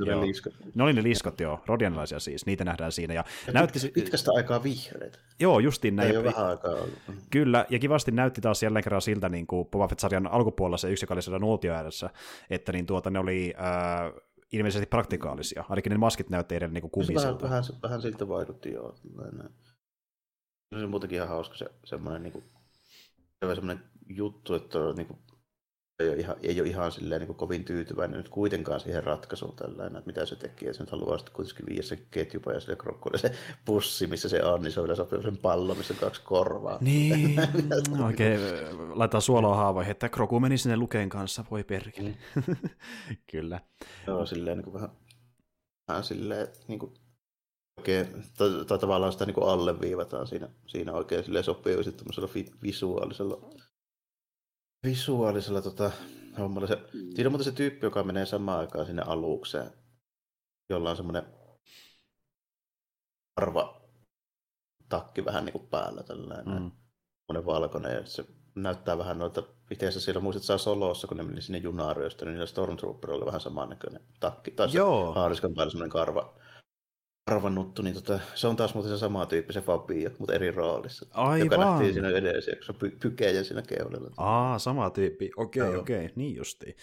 S1: ne oli ne liskot, joo, Rodianilaisia siis, niitä nähdään siinä. Ja,
S2: ja näytti, pitkästä aikaa vihreitä.
S1: Joo, justiin näin.
S2: Ei ole vähän aikaa ollut.
S1: Kyllä, ja kivasti näytti taas jälleen kerran siltä niin kuin Boba Fett-sarjan alkupuolella se yksi, joka oli siellä nuotio ääressä, että niin tuota, ne oli äh, ilmeisesti praktikaalisia. Ainakin ne maskit näytti edelleen niin kuin
S2: Vähän,
S1: kumiselta.
S2: vähän, vähän siltä vaikutti joo. Se on muutenkin ihan hauska se semmoinen niinku, semmoinen juttu, että on, niinku, ei ole ihan, ei ole ihan silleen, niin kovin tyytyväinen nyt kuitenkaan siihen ratkaisuun tällainen, että mitä se teki. Ja se nyt haluaa sitten kuitenkin viedä se ketjupajaselle krokkuille se pussi, missä se on, niin se on vielä sopii sen pallo, missä on kaksi korvaa.
S1: Niin, oikein laitetaan suolaa haavoihin, että Kroku meni sinne Lukeen kanssa, voi perkele. Kyllä.
S2: Joo, silleen niin kuin vähän, vähän silleen, niin kuin, oikein, tai, tai tavallaan sitä niin kuin alleviivataan siinä, siinä oikein silleen sopii sitten tämmöisellä vi, visuaalisella, visuaalisella tota, hommalla. Se, siinä on muuten se tyyppi, joka menee samaan aikaan sinne alukseen, jolla on semmoinen arva takki vähän niin kuin päällä tällainen. Mm. Semmoinen valkoinen ja se näyttää vähän noilta, itse asiassa siellä muistat Solossa, kun ne meni sinne junaariosta, niin niillä Stormtrooperilla oli vähän samannäköinen takki. Tai se
S1: Joo.
S2: haariskan päällä semmoinen karva, karvanuttu, niin tota, se on taas muuten se sama tyyppi, se Fabio, mutta eri roolissa. Joka
S1: Aivan.
S2: nähtiin siinä edessä, kun se py- pykejen siinä keulilla.
S1: Aa, sama tyyppi. Okei,
S2: Joo.
S1: okei, niin justiin.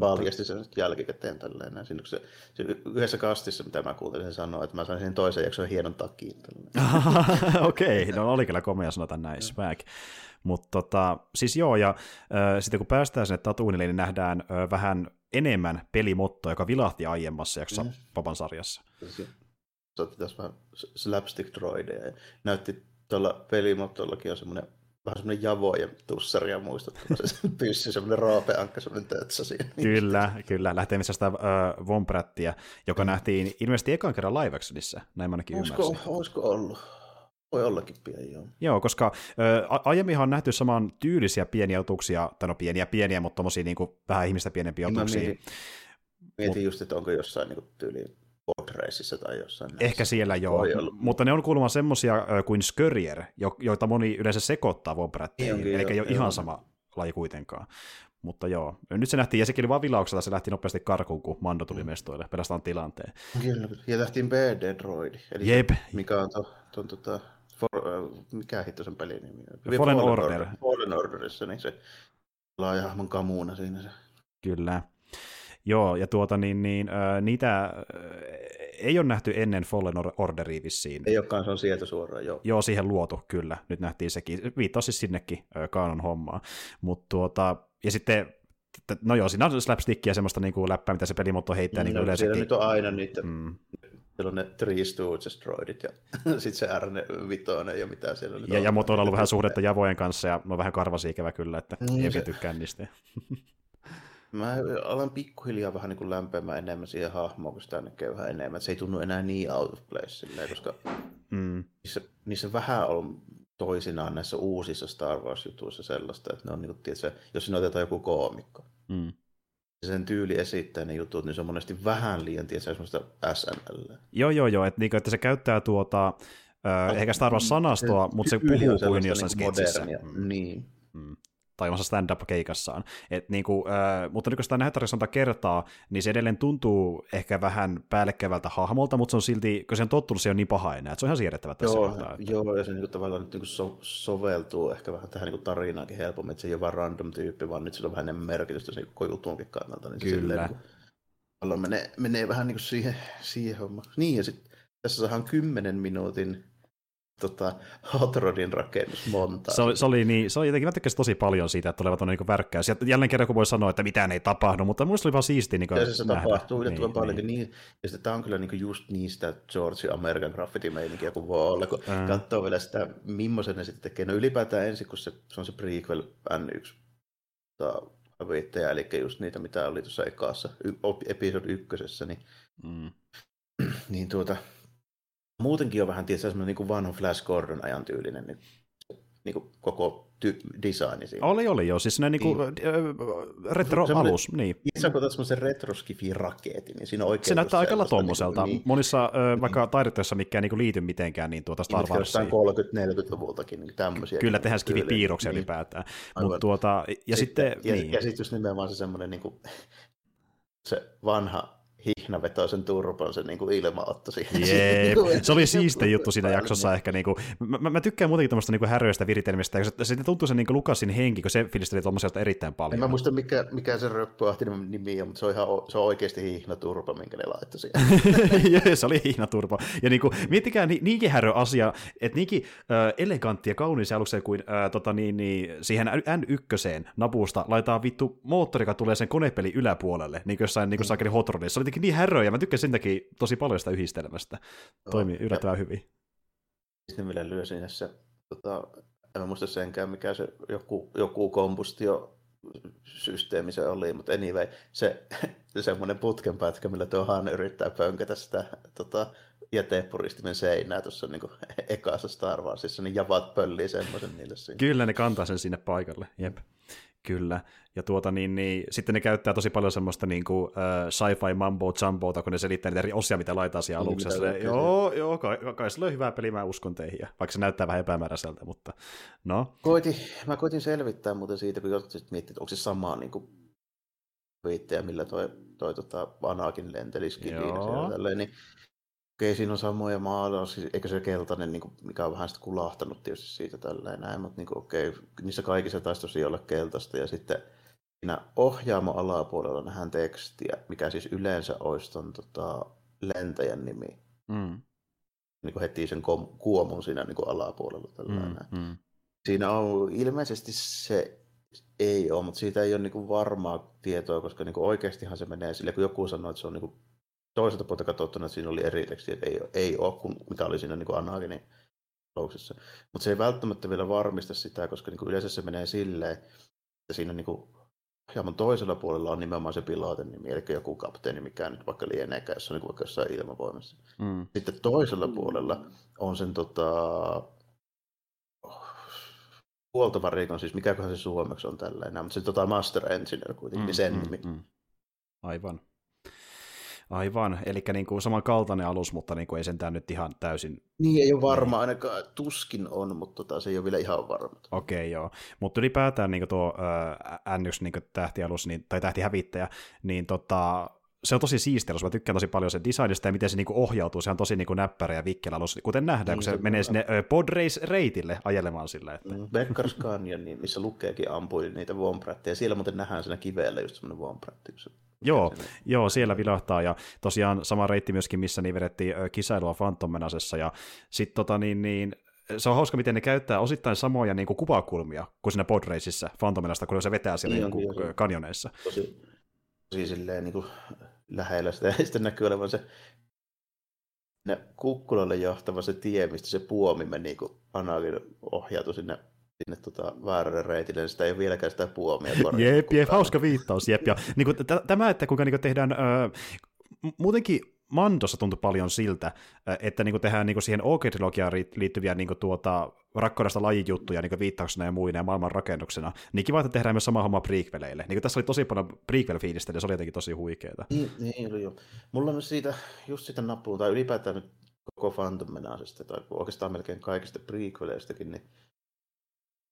S2: Paljasti sen sitten jälkikäteen tälleen. Siinä, se, se, yhdessä kastissa, mitä mä kuuntelin, se sanoi, että mä sain sen toisen jakson hienon. Tälleen.
S1: Okei, no oli kyllä komea sanota näin, swag. Mutta tota, siis joo, ja äh, sitten kun päästään sinne Tatooinille, niin nähdään äh, vähän enemmän pelimottoa, joka vilahti aiemmassa jaksossa
S2: mm.
S1: Papan sarjassa.
S2: Tässä vähän slapstick droideja. Ja näytti tuolla pelimottollakin on semmoinen vähän semmoinen javojen tussaria muistuttava se pyssy, semmoinen raapeankka, semmoinen tötsä siinä.
S1: Kyllä, kyllä. Lähtee missä sitä äh, Vomprättiä, joka
S2: Mm.
S1: nähtiin ilmeisesti ekan kerran live actionissa, näin mä ainakin
S2: Olisiko,
S1: ymmärsin.
S2: olisiko ollut? Voi ollakin pian, joo.
S1: Joo, koska ö, aiemminhan on nähty saman tyylisiä pieniä otuksia, tai no pieniä pieniä, mutta tommosia niin vähän ihmistä pienempiä
S2: Niin
S1: otuksia.
S2: mietin, mietin just, että onko jossain niin tyyliin Podraceissa tai jossain näissä.
S1: Ehkä siellä joo, mutta ne on kuulemma semmosia kuin Skörjer, jo- joita moni yleensä sekoittaa Vomprätteihin,
S2: onkin,
S1: eli ei ole ihan sama laji kuitenkaan. Mutta joo, nyt se nähtiin, ja sekin oli vaan vilauksella, se lähti nopeasti karkuun, kun Mando
S2: Mm.
S1: tuli mestoille, pelastaan tilanteen.
S2: Kyllä, ja lähtiin BD-droidi. Eli
S1: Jep.
S2: Mikä on tuon, to, tota, for, äh, mikä hitto sen pelin nimi on?
S1: Fallen Order.
S2: Fallen Orderissa, niin se laajahmon kamuuna siinä se.
S1: Kyllä. Joo, ja tuota niin, niin ö, niitä ei ole nähty ennen Fallen Or- Orderia vissiin.
S2: Ei olekaan, se on sieltä suoraan, joo.
S1: Joo, siihen luotu, kyllä. Nyt nähtiin sekin. Viittaus siis sinnekin ö, kaanon hommaa. Mutta tuota, ja sitten, no joo, siinä on slapstickia semmoista niinku läppää, mitä se pelimotto heittää niin
S2: no,
S1: kuin
S2: siellä
S1: yleensäkin.
S2: nyt on aina niitä, mm.
S1: Mm.
S2: siellä on ne Three Stooges droidit ja sitten se R5 ja mitä siellä nyt
S1: Ja,
S2: on.
S1: ja motoilla on ollut vähän suhdetta javojen kanssa, ja no vähän karvasi ikävä kyllä, että
S2: Niin,
S1: ei
S2: se-
S1: oikein tykkää niistä.
S2: Mä alan pikkuhiljaa vähän niin kuin lämpemään enemmän siihen hahmoon, kun sitä näkee vähän enemmän. Se ei tunnu enää niin out of place silleen, koska
S1: Mm.
S2: niissä, niissä vähän on toisinaan näissä uusissa Star Wars-jutuissa sellaista, että ne on niin kuin, tiedätkö, jos sinne otetaan joku koomikko,
S1: Mm.
S2: sen tyyli esittää ne jutut, niin se on monesti vähän liian, tiedätkö, semmoista SNL.
S1: Joo, joo, joo, että, niinku, että se käyttää tuota, ö, ehkä Star Wars-sanastoa, mutta se puhuu kuin jossain
S2: niinku
S1: sketsissä.
S2: modernia.
S1: Mm.
S2: Niin.
S1: Tai omassa stand-up-keikassaan. Et niinku, äh, mutta nyt kun sitä nähdään monta kertaa, niin se edelleen tuntuu ehkä vähän päällekkävältä hahmolta, mutta se on silti, kun se on tottunut, se on niin paha enää, että se on ihan siedettävä tässä
S2: Joo,
S1: kohtaa. Että...
S2: joo, ja se niinku tavallaan nyt niinku so, soveltuu ehkä vähän tähän niinku tarinaankin helpommin, että se ei ole vaan random tyyppi, vaan nyt sillä on vähän enemmän merkitystä sen koko jutunkin kannalta. Niin se
S1: Kyllä.
S2: silleen, niinku, tavallaan menee, menee vähän niinku siihen, siihen hommaan. Niin, ja sitten tässä saadaan kymmenen minuutin tota, Hot Rodin rakennus monta.
S1: Se oli, se oli, niin, se oli jotenkin, mä tykkäsin tosi paljon siitä, että tulevat on niin värkkäys. Ja jälleen kerran kun voi sanoa, että mitään ei tapahdu, mutta minusta oli vaan siistiä niin
S2: Ja se
S1: nähdä.
S2: tapahtuu yllättävän
S1: Niin,
S2: paljonkin. Niin. Ja sitten tämä on kyllä niinku just niistä George American graffiti-meininkiä kuin voi olla, kun
S1: Ää.
S2: katsoo vielä sitä, millaisen ne sitten tekee. No ylipäätään ensin, kun se, se on se prequel N1 tota, viittejä, eli just niitä, mitä oli tuossa ekassa, episode ykkösessä, niin,
S1: Mm.
S2: niin tuota, muutenkin on vähän tietysti semmoinen niin vanha Flash Gordon ajan tyylinen niin, niin kuin koko ty- designi siinä.
S1: Oli, oli joo, siis ne niinku,
S2: Niin.
S1: niin. retro-alus, niin.
S2: Itse kun semmoisen retroskifi-raketin, niin siinä on oikein
S1: Se näyttää aika lailla
S2: sellaista
S1: tommoselta.
S2: Niin,
S1: Monissa ö, vaikka taidetteessa, mikä ei niinku liity mitenkään, niin tuota Star Warsiin.
S2: 30-40-luvultakin, niin tämmöisiä.
S1: Kyllä
S2: niin
S1: tehdään skivipiirroksia
S2: Niin.
S1: ylipäätään. Mutta tuota, ja sitten,
S2: ja,
S1: niin.
S2: ja sitten just nimenomaan se semmoinen niin kuin, se vanha hihnavetoisen turpan se niin kuin ilmaotto siihen.
S1: Jee, se oli siiste juttu siinä jaksossa ehkä. Niin kuin, mä, mä, tykkään muutenkin tuommoista niin häröistä viritelmistä, koska se, se tuntuu se niin kuin Lukasin henki, kun se filisteli tuommoiselta erittäin paljon.
S2: En mä muista, mikä, mikä se röppöahti nimi on, mutta se on, ihan, se on oikeasti hihnaturpa, minkä ne laittoi siihen.
S1: Jee, se oli hihnaturpa. Ja niin kuin, miettikää ni, niinkin härö asia, että niinkin äh, elegantti ja kaunis alukseen kuin äh, tota, niin, niin, siihen N1 napusta laitetaan vittu moottori, joka tulee sen konepeli yläpuolelle, niin kuin jossain niin kuin mm. Se oli niin häröjä, mä tykkäsin sen takia tosi paljon sitä yhdistelmästä. Toimii yllättävän hyvin.
S2: Sitten vielä lyö sinne se, tota, en mä muista senkään, mikä se joku, joku kompustio systeemi se oli, mutta anyway, se, se semmoinen putkenpätkä, millä tuo Han yrittää pönkätä sitä tota, jätepuristimen seinää tuossa niin ekassa Star Warsissa, niin javat pöllii semmoisen niille siinä.
S1: Kyllä, ne kantaa sen sinne paikalle, jep. Kyllä, ja tuota, niin, niin, sitten ne käyttää tosi paljon semmoista niin kuin, uh, sci-fi mambo jumboota, kun ne selittää niitä eri osia, mitä laitetaan siellä aluksessa. Niin, joo, joo, kai, kai sillä on hyvää peliä, mä uskon teihin, vaikka se näyttää vähän epämääräiseltä, mutta no.
S2: Koitin, mä koitin selvittää muuten siitä, kun jotkut miettivät, onko se sama niin kuin, viittejä, millä toi, toi tota, Anakin lenteli tälleen, niin Okei, siinä on samoja maalauksia, eikä se keltainen, niin kuin, mikä on vähän sitä kulahtanut tietysti siitä tälleen näin, mutta niin kuin, okei, niissä kaikissa taisi tosiaan olla keltaista, ja sitten siinä ohjaamo alapuolella nähdään tekstiä, mikä siis yleensä olisi ton tota, lentäjän nimi. Mm. Niin kuin heti sen kom- kuomun siinä niin kuin alapuolella. Tällainen. Mm, mm. Siinä on ilmeisesti se ei ole, mutta siitä ei ole niin kuin varmaa tietoa, koska niin kuin oikeastihan se menee sille, kun joku sanoo, että se on niin kuin toiselta puolta katsottuna, että siinä oli eri teksti, että ei, ei ole, kun, mikä oli siinä niin Anaginin louksessa. Mutta se ei välttämättä vielä varmista sitä, koska niin kuin yleensä se menee silleen, että siinä niin kuin hieman toisella puolella on nimenomaan se pilotin nimi, eli joku kapteeni, mikä nyt vaikka lieneekään, jos on niin vaikka jossain ilmavoimassa. Mm. Sitten toisella puolella on sen tota, huoltovarikon, siis mikäköhän se suomeksi on tällainen, mutta se tota Master Engineer kuitenkin, mm, sen mm, nimi. Mm.
S1: Aivan. Aivan, eli niin kuin samankaltainen alus, mutta niin kuin ei sentään nyt ihan täysin...
S2: Niin, ei ole varma, ainakaan tuskin on, mutta tota, se ei ole vielä ihan varma.
S1: Okei, okay, joo. Mutta ylipäätään niin kuin tuo äh, N1 niin kuin tähtialus, niin, tai tähtihävittäjä, niin tota, se on tosi siistiä, mä tykkään tosi paljon sen designista ja miten se niinku ohjautuu, se on tosi niinku näppärä ja vikkelä alus, kuten nähdään, niin, kun se, se menee sinne podrace-reitille ajelemaan sillä. Että...
S2: Mm, Beckers Canyon, niin missä lukeekin ampui niitä Wombratteja, siellä muuten nähdään siinä kivellä just semmoinen Wombratti, se
S1: Joo, joo, siellä vilahtaa. Ja tosiaan sama reitti myöskin, missä niin vedettiin kisailua Phantom Menasessa ja sitten tota niin, niin se on hauska, miten ne käyttää osittain samoja niin kuin kuvakulmia kuin siinä podraceissa Phantomenasta, kun se vetää siellä niin, niin kuin, kanjoneissa.
S2: Tosi, tosi silleen niin kuin lähellä sitä, ja sitten näkyy olevan se ne kukkulalle johtava se tie, mistä se puomi meni, niin kun Analin ohjautui sinne sinne tota, väärälle reitille, niin sitä ei ole vieläkään sitä puomia.
S1: Jep, jep, hauska viittaus, jep. Ja, niin kuin, t- tämä, että kuinka niin kuin tehdään, ö, muutenkin Mandossa tuntui paljon siltä, että niin tehdään niin siihen OK-trilogiaan liittyviä niin tuota, rakkaudesta lajijuttuja niin viittauksena ja muina ja maailman rakennuksena. Niin kiva, että tehdään myös sama homma prequeleille. Niin tässä oli tosi paljon prequel-fiilistä, ja se oli jotenkin tosi huikeeta.
S2: Niin, niin oli jo. Mulla on siitä, just sitä nappuun, tai ylipäätään nyt koko Phantom Menasesta, tai oikeastaan melkein kaikista prequeleistäkin, niin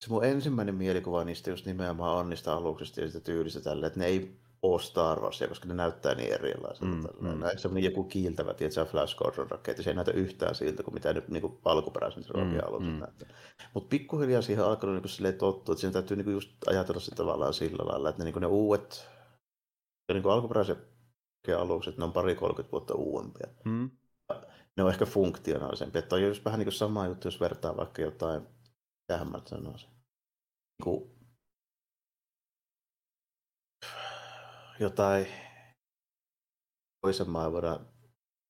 S2: se mun ensimmäinen mielikuva niistä just nimenomaan on niistä aluksista ja sitä tyylistä tällä, että ne ei ole Star Warsia, koska ne näyttää niin erilaiselta. Mm, mm. Semmoinen joku kiiltävä, tiedätkö, Flash Gordon raketti, se ei näytä yhtään siltä kuin mitä nyt niin alkuperäisen mm, alukset mm. näyttää. Mutta pikkuhiljaa siihen alkanut niin silleen tottua, että siinä täytyy niin just ajatella se tavallaan sillä lailla, että ne, niin ne uudet, niin alkuperäiset alukset, ne on pari 30 vuotta uudempia. Mm. Ne on ehkä funktionaalisempia. Että on just vähän niin kuin sama juttu, jos vertaa vaikka jotain, tähän mä sanoisin niinku jotain toisen maailman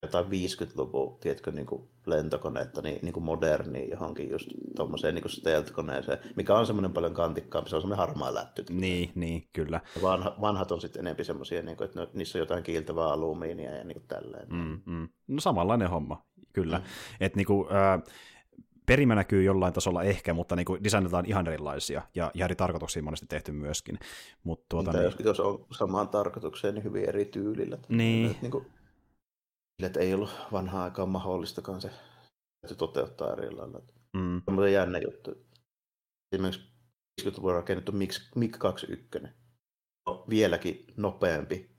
S2: jotain 50-luvun, tiedätkö, niin kuin lentokoneetta, niin, niin kuin moderni johonkin just tuommoiseen niin stealth-koneeseen, mikä on semmoinen paljon kantikkaampi, se on semmoinen harmaa lätty.
S1: Niin, niin, kyllä.
S2: Vanha, vanhat on sitten enemmän semmoisia, niin kuin, että niissä on jotain kiiltävää alumiinia ja niin kuin tälleen.
S1: Mm, mm. No samanlainen homma, kyllä. Mm. Että niin kuin, äh, perimä näkyy jollain tasolla ehkä, mutta niin kuin designataan ihan erilaisia ja, ja eri tarkoituksia monesti tehty myöskin. Mut, tuota,
S2: niin, jos on samaan tarkoitukseen, niin hyvin eri tyylillä.
S1: Niin.
S2: Että, niin kuin, että ei ollut vanhaa aikaa mahdollistakaan se, että toteuttaa eri lailla. Mm. Se on jännä juttu. Esimerkiksi 50-luvulla rakennettu MiG-21 on vieläkin nopeampi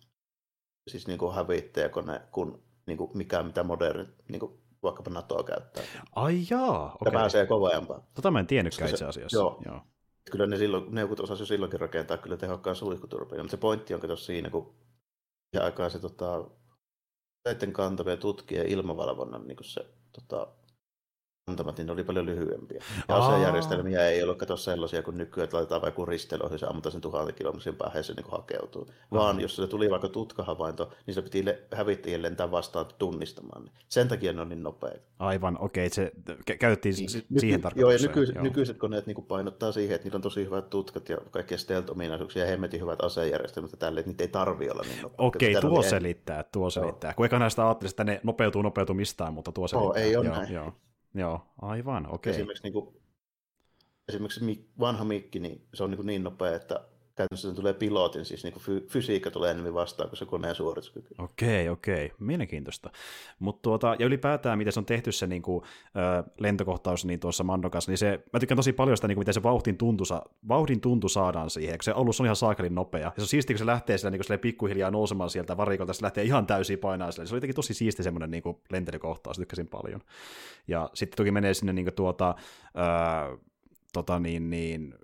S2: siis niin kuin hävittäjäkone kuin, niin kuin mikä mitä moderni, niin kuin vaikkapa NATO käyttää.
S1: Ai jaa, okei. Okay.
S2: pääsee kovempaan.
S1: Tota mä en tiennytkään itse asiassa.
S2: Joo. joo. Kyllä ne silloin, neuvot osasi jo silloinkin rakentaa kyllä tehokkaan suihkuturpeen, mutta se pointti on kato siinä, kun ja aikaa se tota, kantavia tutkija ilmavalvonnan niin se tota, antamat, niin ne oli paljon lyhyempiä. Ja asejärjestelmiä ei ollut kato sellaisia kuin nykyään, että laitetaan vaikka risteilyä, ja ammutaan sen tuhannen kilometrin päähän se niin hakeutuu. Vaan jos se tuli vaikka tutkahavainto, niin se piti hävittäjien lentää vastaan tunnistamaan. Sen takia ne on niin nopeita.
S1: Aivan, okei, okay, se käytettiin niin, siihen nyky- tarkoitukseen.
S2: Joo, ja nykyiset, joo. nykyiset koneet niin painottaa siihen, että niillä on tosi hyvät tutkat ja kaikkia stealth-ominaisuuksia ja hemmetin hyvät asejärjestelmät ja tälle, että niitä ei tarvi olla niin nopeita.
S1: Okei, okay, tuo selittää, tuo selittää. Joo. Kun eikä näistä ajattelisi, että ne nopeutuu nopeutumistaan, mutta tuo selittää.
S2: Oh, ei ole joo, näin. Joo.
S1: Joo, aivan, okei. Okay.
S2: Esimerkiksi, niin kuin, esimerkiksi vanha mikki, niin se on niin, niin nopea, että käytännössä tulee pilotin, siis niin kuin fysiikka tulee enemmän vastaan kuin se koneen suorituskyky.
S1: Okei, okei, mielenkiintoista. Mut tuota, ja ylipäätään, miten se on tehty se niin kuin, äh, lentokohtaus niin tuossa Mandokas, niin se, mä tykkään tosi paljon sitä, niin kuin, miten se vauhdin tuntu, vauhdin tuntu saadaan siihen, kun se alus on ihan saakelin nopea. Ja se on siisti, kun se lähtee sillä, niin kuin, pikkuhiljaa nousemaan sieltä varikolta, se lähtee ihan täysin painaa sille. Se oli jotenkin tosi siisti semmoinen niin kuin, lentelykohtaus, tykkäsin paljon. Ja sitten toki menee sinne niin kuin, tuota, äh, tota, niin, niin,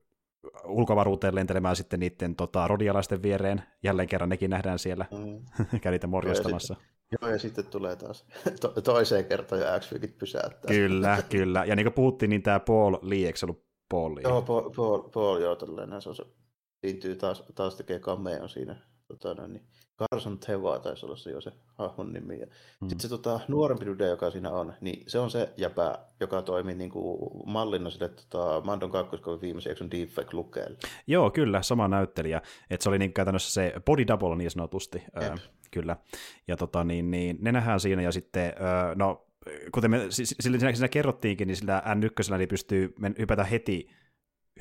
S1: ulkovaruuteen lentelemään sitten niiden tota, rodialaisten viereen. Jälleen kerran nekin nähdään siellä. Mm. Käy niitä morjastamassa.
S2: Joo, Joo, ja sitten tulee taas to- toiseen kertaan ja x pysäyttää.
S1: Kyllä, kyllä. Ja niin kuin puhuttiin, niin tämä Paul Lee, eikö se ollut Paul Lee?
S2: Joo, Paul, Paul, Paul joo, tällainen. Se, on se liittyy taas, taas tekee cameon siinä. Tota, niin, Carson Teva taisi olla se jo se hahmon nimi. Ja mm. Sitten se tota, nuorempi dude, joka siinä on, niin se on se jäpä, joka toimii niin kuin mallina sille tota, Mandon 2 viimeisen jakson Deepfake lukeelle.
S1: Joo, kyllä, sama näyttelijä. Että se oli niin käytännössä se body double niin sanotusti. Öö, kyllä. Ja tota, niin, niin, ne nähdään siinä ja sitten, öö, no kuten me sillä, siinä, siinä kerrottiinkin, niin sillä N1 niin pystyy hypätä heti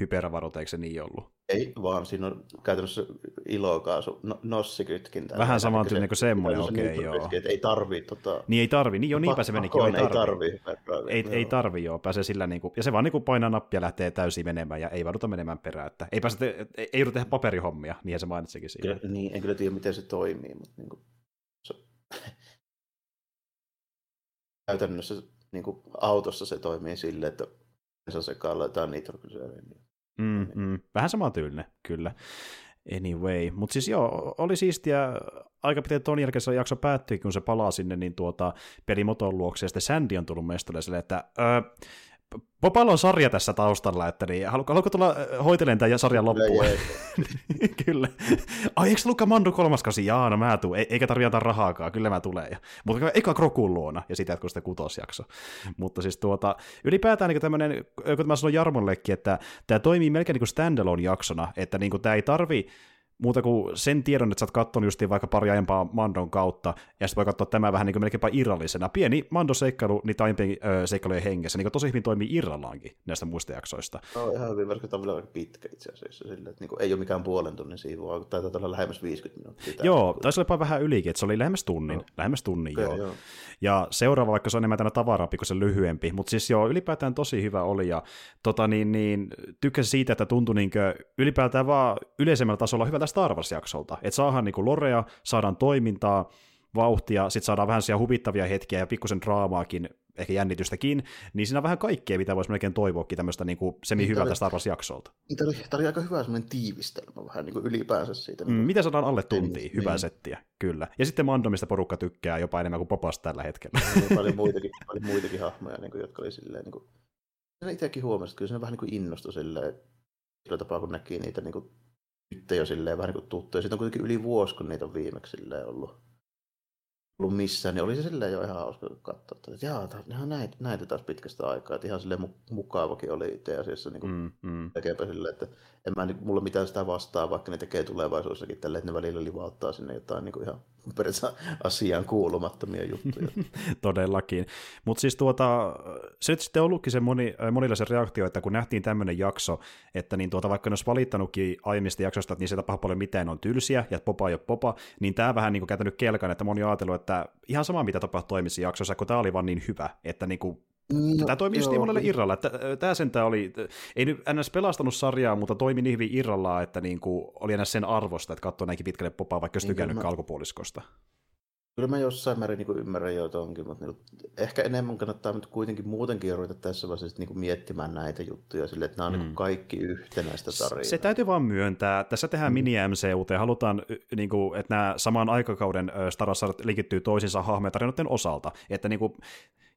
S1: hyperavaruuteen, eikö se niin ollut?
S2: Ei, vaan siinä on käytännössä ilokaasu, no, nossikytkintä.
S1: Vähän samantyylinen kuin semmoinen, okei, okay, joo.
S2: Ei tarvii tota...
S1: Niin ei tarvii, niin jo niinpä se menikin,
S2: ei tarvii. Ei
S1: tarvii, ei, ei tarvii joo, pääsee sillä niin kuin, ja se vaan niin kuin painaa nappia lähtee täysin menemään ja ei vaduta menemään perään, että ei pääse, te, ei, ei tehdä paperihommia, niin se mainitsikin siinä.
S2: Kyllä, niin, en kyllä tiedä miten se toimii, mutta niin kuin, se... käytännössä niin kuin autossa se toimii silleen, että se sekaan laitetaan nitroglyseeriin.
S1: Mm, mm. Vähän sama tyylinen, kyllä. Anyway, mutta siis joo, oli siistiä, aika pitkään ton jälkeen se jakso päättyi, kun se palaa sinne, niin tuota, pelimoton luokse, ja sitten Sandy on tullut mestolle silleen, että öö, Popalla on sarja tässä taustalla, että niin, haluatko, haluatko tulla hoitelemaan tämän sarjan loppuun? kyllä. Ai, eikö Luka Mandu kolmas kasi? Jaa, no mä tuun. Eikä tarvitse antaa rahaakaan, kyllä mä tulen. Mutta eka Krokun luona, ja sitten jatkuu sitten kutosjakso. Mutta siis tuota, ylipäätään niin tämmöinen, kun mä sanoin Jarmonlekin, että tämä toimii melkein niin kuin standalone jaksona, että niin kuin tämä ei tarvi muuta kuin sen tiedon, että sä oot katsonut justiin vaikka pari aiempaa Mandon kautta, ja sitten voi katsoa tämä vähän niin kuin melkeinpä irrallisena. Pieni Mando-seikkailu niitä aiempien ö, seikkailujen hengessä, niin kuin tosi hyvin toimii irrallaankin näistä muista jaksoista.
S2: No ihan hyvin, vaikka tämä on vielä pitkä itse asiassa, sille, että niin kuin, ei ole mikään puolen tunnin siivu, vaan taitaa olla lähemmäs 50 minuuttia.
S1: Joo, taisi olla vähän ylikin, että se oli lähemmäs tunnin, no. lähemmäs tunnin okay, joo. joo. Ja seuraava, vaikka se on enemmän tänä tavaraa, kuin se lyhyempi, mutta siis joo, ylipäätään tosi hyvä oli, ja tota, niin, niin, tykkäsin siitä, että tuntui niin ylipäätään vaan yleisemmällä tasolla hyvältä Star Wars-jaksolta. Että saadaan niin lorea, saadaan toimintaa, vauhtia, sitten saadaan vähän siellä huvittavia hetkiä ja pikkusen draamaakin, ehkä jännitystäkin, niin siinä on vähän kaikkea, mitä voisi melkein toivoakin tämmöistä niin kuin semi-hyvältä Star Wars-jaksolta.
S2: Tämä oli, tämä oli aika hyvä semmoinen tiivistelmä vähän niin kuin ylipäänsä siitä.
S1: Niin kuin... Mm, mitä saadaan alle tuntia, niin, hyvää niin. settiä, kyllä. Ja sitten Mandomista porukka tykkää jopa enemmän kuin Popasta tällä hetkellä.
S2: Niin, paljon muitakin, paljon muitakin hahmoja, niin kuin, jotka oli silleen, niin kuin... itsekin huomasin, että kyllä se vähän niin kuin innostui silleen, sillä tapaa, kun näki niitä niin kuin nyt jo silleen vähän niin kuin tuttuja. Siitä on kuitenkin yli vuosi, kun niitä on viimeksi silleen ollut, ollut missään, niin oli se silleen jo ihan hauska katsoa, että jaa, ihan näitä, näitä taas pitkästä aikaa, että ihan silleen mukavakin oli itse asiassa niin kuin mm, mm. tekeepä silleen, että en mä, niin, mulla mitään sitä vastaa, vaikka ne tekee tulevaisuudessakin tälle, että ne välillä livauttaa sinne jotain niin kuin ihan asiaan kuulumattomia juttuja.
S1: Todellakin. Mutta siis tuota, se nyt sitten ollutkin se moni, monilla se reaktio, että kun nähtiin tämmöinen jakso, että niin tuota, vaikka ne olisi valittanutkin aiemmista jaksosta, että niin se tapahtuu paljon mitään on tylsiä ja popa ei ole popa, niin tämä vähän niin kuin kelkan, että moni on ajatellut, että ihan sama mitä tapahtui aiemmissa jaksoissa, kun tämä oli vaan niin hyvä, että niin kuin Mm, tämä toimi just niin monelle irralla, tämä sentään oli, ei nyt ns. pelastanut sarjaa, mutta toimi niin hyvin irrallaan, että niin kuin oli enää sen arvosta, että katsoi näinkin pitkälle popaa, vaikka olisi niin, tykännyt mä... alkupuoliskosta.
S2: Kyllä mä jossain määrin niin ymmärrän joita onkin, mutta niin, ehkä enemmän kannattaa nyt kuitenkin muutenkin ruveta tässä vaiheessa niin miettimään näitä juttuja sille, että nämä on mm. niin kaikki yhtenäistä tarinaa.
S1: Se täytyy vaan myöntää. Tässä tehdään mm. mini MCUT ja halutaan, niin kuin, että nämä saman aikakauden Star Wars linkittyy toisiinsa hahmojen tarinoiden osalta. Että niin kuin,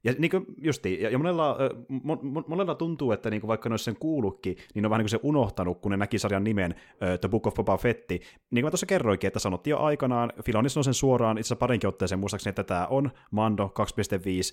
S1: ja niin kuin justiin, ja, monella, mo, monella tuntuu, että niin kuin vaikka ne olisi sen kuullutkin, niin on vähän niin kuin se unohtanut, kun ne näki sarjan nimen uh, The Book of Boba Fetti. Niin kuin mä tuossa kerroinkin, että sanottiin jo aikanaan, Filoni sanoi sen suoraan itse parinkin otteeseen muistaakseni, että tämä on Mando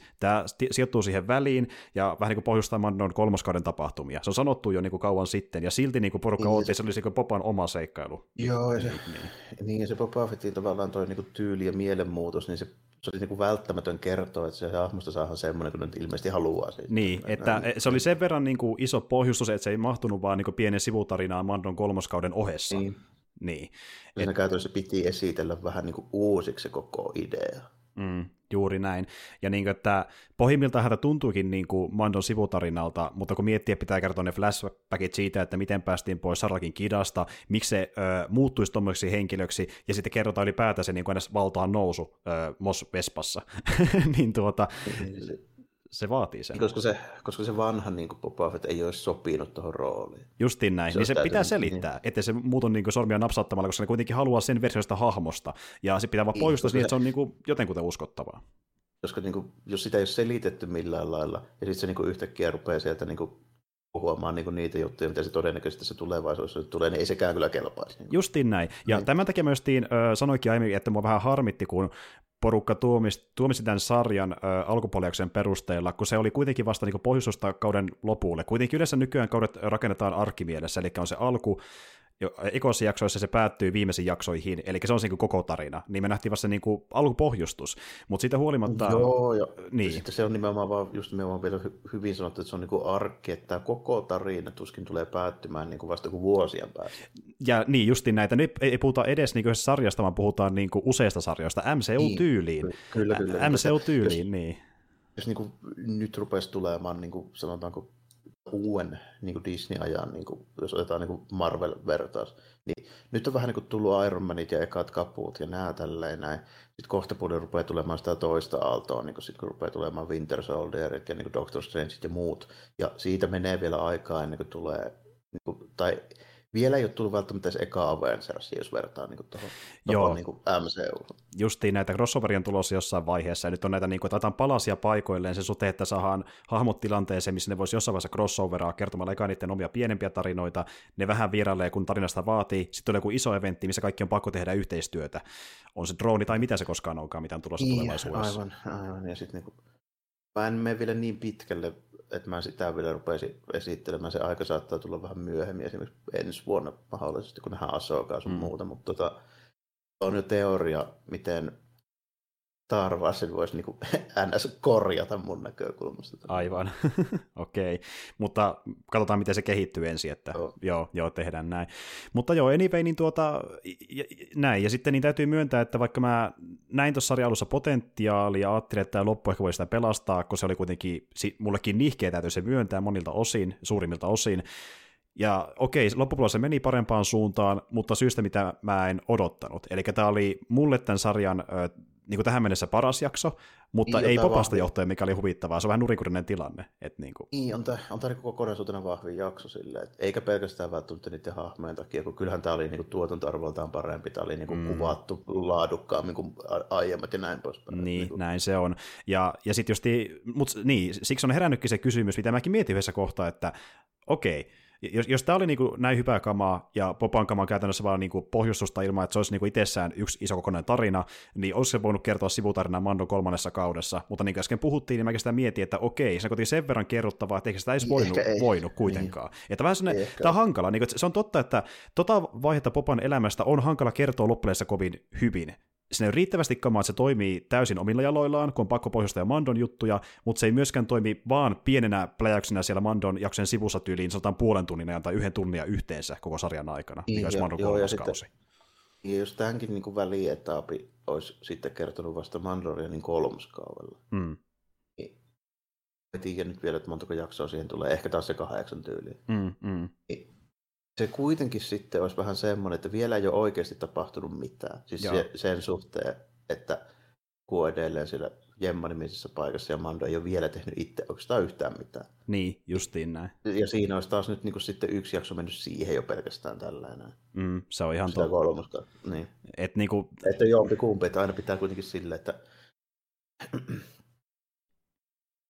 S1: 2.5, tämä sijoittuu siihen väliin, ja vähän niin kuin pohjustaa Mandon kolmoskauden tapahtumia. Se on sanottu jo niin kuin kauan sitten, ja silti niin kuin porukka niin, se, se oli niin Boban oma seikkailu.
S2: Joo, ja se, niin. niin, ja se Boba Fettin tavallaan toi niin kuin tyyli ja mielenmuutos, niin se se oli niin kuin välttämätön kertoa, että se hahmosta saadaan semmoinen, kun nyt ilmeisesti haluaa. Siitä.
S1: Niin, että Näin. se oli sen verran niin kuin iso pohjustus, että se ei mahtunut vaan niin kuin pienen sivutarinaan Mandon kolmoskauden ohessa. Niin. niin.
S2: Siinä Et... käytössä piti esitellä vähän niin kuin uusiksi se koko idea.
S1: Mm, juuri näin. Ja niin kuin, että pohjimmiltaan häntä tuntuukin niin kuin Mandon sivutarinalta, mutta kun miettii, että pitää kertoa ne flashbackit siitä, että miten päästiin pois Sarakin kidasta, miksi se ö, muuttuisi tuommoiseksi henkilöksi, ja sitten kerrotaan ylipäätään se niin kuin valtaan nousu ö, Mos Vespassa, niin tuota, se vaatii sen.
S2: Koska se, koska se vanha niin kuin Boba Fett ei olisi sopinut tuohon rooliin.
S1: Justiin näin, se niin se pitää selittää, niin. ettei se muutu niin sormia napsauttamalla, koska ne kuitenkin haluaa sen versioista hahmosta, ja se pitää vaan niin, poistaa niin, että se on niin kuin jotenkuten uskottavaa.
S2: Koska niin kuin, jos sitä ei ole selitetty millään lailla, ja sitten se niin kuin yhtäkkiä rupeaa sieltä niin kuin puhumaan niin niitä juttuja, mitä se todennäköisesti se tulevaisuudessa tulee, niin ei sekään kyllä kelpaisi. Niin
S1: Justiin näin. Ja niin. tämän takia myös äh, sanoikin aiemmin, että mua vähän harmitti, kun porukka tuomisi, tuomisi tämän sarjan äh, perusteella, kun se oli kuitenkin vasta niin pohjustusta kauden lopulle. Kuitenkin yleensä nykyään kaudet rakennetaan arkimielessä, eli on se alku, ekoissa jaksoissa se päättyy viimeisiin jaksoihin, eli se on niin koko tarina, niin me nähtiin vasta niin kuin alkupohjustus, mutta siitä huolimatta...
S2: Joo, ja niin. sitten se on nimenomaan vaan, just nimenomaan vielä hyvin sanottu, että se on niin kuin arkki, että tämä koko tarina tuskin tulee päättymään niin kuin vasta kuin vuosien päästä.
S1: Ja niin, justin näitä, nyt ei, ei puhuta edes niin kuin sarjasta, vaan puhutaan niin kuin useista sarjoista, MCU-tyyliin. Niin,
S2: kyllä, kyllä.
S1: MCU-tyyliin, jos, niin.
S2: Jos niin kuin nyt rupesi tulemaan, niin kuin sanotaanko uuden niin kuin Disney-ajan, niin kuin, jos otetaan niin kuin Marvel-vertaus, niin nyt on vähän niin kuin tullut Iron Manit ja ekat kapuut ja nää tälleen näin. Sitten kohta puolella rupeaa tulemaan sitä toista aaltoa, niin sitten kun rupeaa tulemaan Winter Soldierit ja niin kuin Doctor Strange ja muut. Ja siitä menee vielä aikaa ennen kuin tulee, niin kuin, tai vielä ei ole tullut välttämättä edes eka Avengers, jos vertaa niin tuohon Joo. Niin MCU.
S1: Justiin näitä crossoveria on tulossa jossain vaiheessa, ja nyt on näitä, niin kuin, että palasia paikoilleen se suhteen, että saadaan hahmot tilanteeseen, missä ne voisi jossain vaiheessa crossoveraa kertomalla eka niiden omia pienempiä tarinoita, ne vähän vierailee, kun tarinasta vaatii, sitten tulee joku iso eventti, missä kaikki on pakko tehdä yhteistyötä. On se droni tai mitä se koskaan onkaan, mitä on tulossa niin, tulevaisuudessa.
S2: Aivan, aivan, ja sitten niin kuin, mä en mene vielä niin pitkälle että mä sitä vielä rupesin esittelemään. Se aika saattaa tulla vähän myöhemmin, esimerkiksi ensi vuonna mahdollisesti, kun nähdään Asokaa sun mm. muuta, mutta tota, on jo teoria, miten Star Warsin voisi niin ns. korjata mun näkökulmasta.
S1: Aivan, okei. Okay. Mutta katsotaan, miten se kehittyy ensin, että joo, joo, joo tehdään näin. Mutta joo, anyway, niin tuota, ja, näin. Ja sitten niin täytyy myöntää, että vaikka mä näin tuossa sarjan alussa potentiaalia ja ajattelin, että tämä loppu ehkä voi sitä pelastaa, kun se oli kuitenkin mullekin nihkeä, täytyy se myöntää monilta osin, suurimmilta osin, ja okei, loppupuolella se meni parempaan suuntaan, mutta syystä, mitä mä en odottanut. Eli tämä oli mulle tämän sarjan niin kuin tähän mennessä paras jakso, mutta niin, ei popasta vahvi. johtuen, mikä oli huvittavaa. Se on vähän nurikurinen tilanne. Että niin, kuin.
S2: niin, on tämä, on tämä niin kokonaisuutena vahvin jakso silleen, että eikä pelkästään välttämättä niiden hahmojen takia, kun kyllähän tämä oli niin kuin tuotantoarvoltaan parempi, tämä oli niin kuin mm. kuvattu laadukkaammin kuin aiemmat ja näin poispäin.
S1: Niin, niin kuin. näin se on. Ja, ja sitten just, mutta niin, siksi on herännytkin se kysymys, mitä mäkin mietin yhdessä kohtaa, että okei, okay, jos, jos tämä oli niin kuin näin hyvää kamaa ja Popan kamaa käytännössä vaan niin kuin pohjustusta ilman, että se olisi niin kuin itsessään yksi iso kokonainen tarina, niin olisi se voinut kertoa sivutarinaa Mandon kolmannessa kaudessa. Mutta niin kuin äsken puhuttiin, niin mä sitä mietin, että okei, se on sen verran kerrottavaa, että eikä sitä edes voinut, ei. voinut kuitenkaan. Niin. Että vähän sellainen, tämä on hankala. Niin kuin, se on totta, että tota vaihetta Popan elämästä on hankala kertoa loppujen kovin hyvin siinä ei ole riittävästi kamaa, että se toimii täysin omilla jaloillaan, kun on pakko pohjustaa Mandon juttuja, mutta se ei myöskään toimi vaan pienenä pläjäyksenä siellä Mandon jakson sivussa tyyliin, sanotaan puolen tunnin ajan tai yhden tunnin yhteensä koko sarjan aikana, mikä olisi Mandon joo, ja kausi. Sitten,
S2: ja jos tämänkin niin välietaapi olisi sitten kertonut vasta Mandalorianin kolmoskaudella, mm. niin en tiedä nyt vielä, että montako jaksoa siihen tulee, ehkä taas se kahdeksan tyyliin.
S1: Mm, mm.
S2: Se kuitenkin sitten olisi vähän semmoinen, että vielä ei ole oikeasti tapahtunut mitään. Siis se, sen suhteen, että kun edelleen siellä Jemma-nimisessä paikassa ja Mando ei ole vielä tehnyt itse oikeastaan yhtään mitään.
S1: Niin, justiin näin.
S2: Ja siinä olisi taas nyt niin kuin sitten yksi jakso mennyt siihen jo pelkästään tällainen.
S1: Mm, se on ihan
S2: totta. kolmosta. Niin.
S1: Et niinku...
S2: Että jompi kumpi, että aina pitää kuitenkin sille, että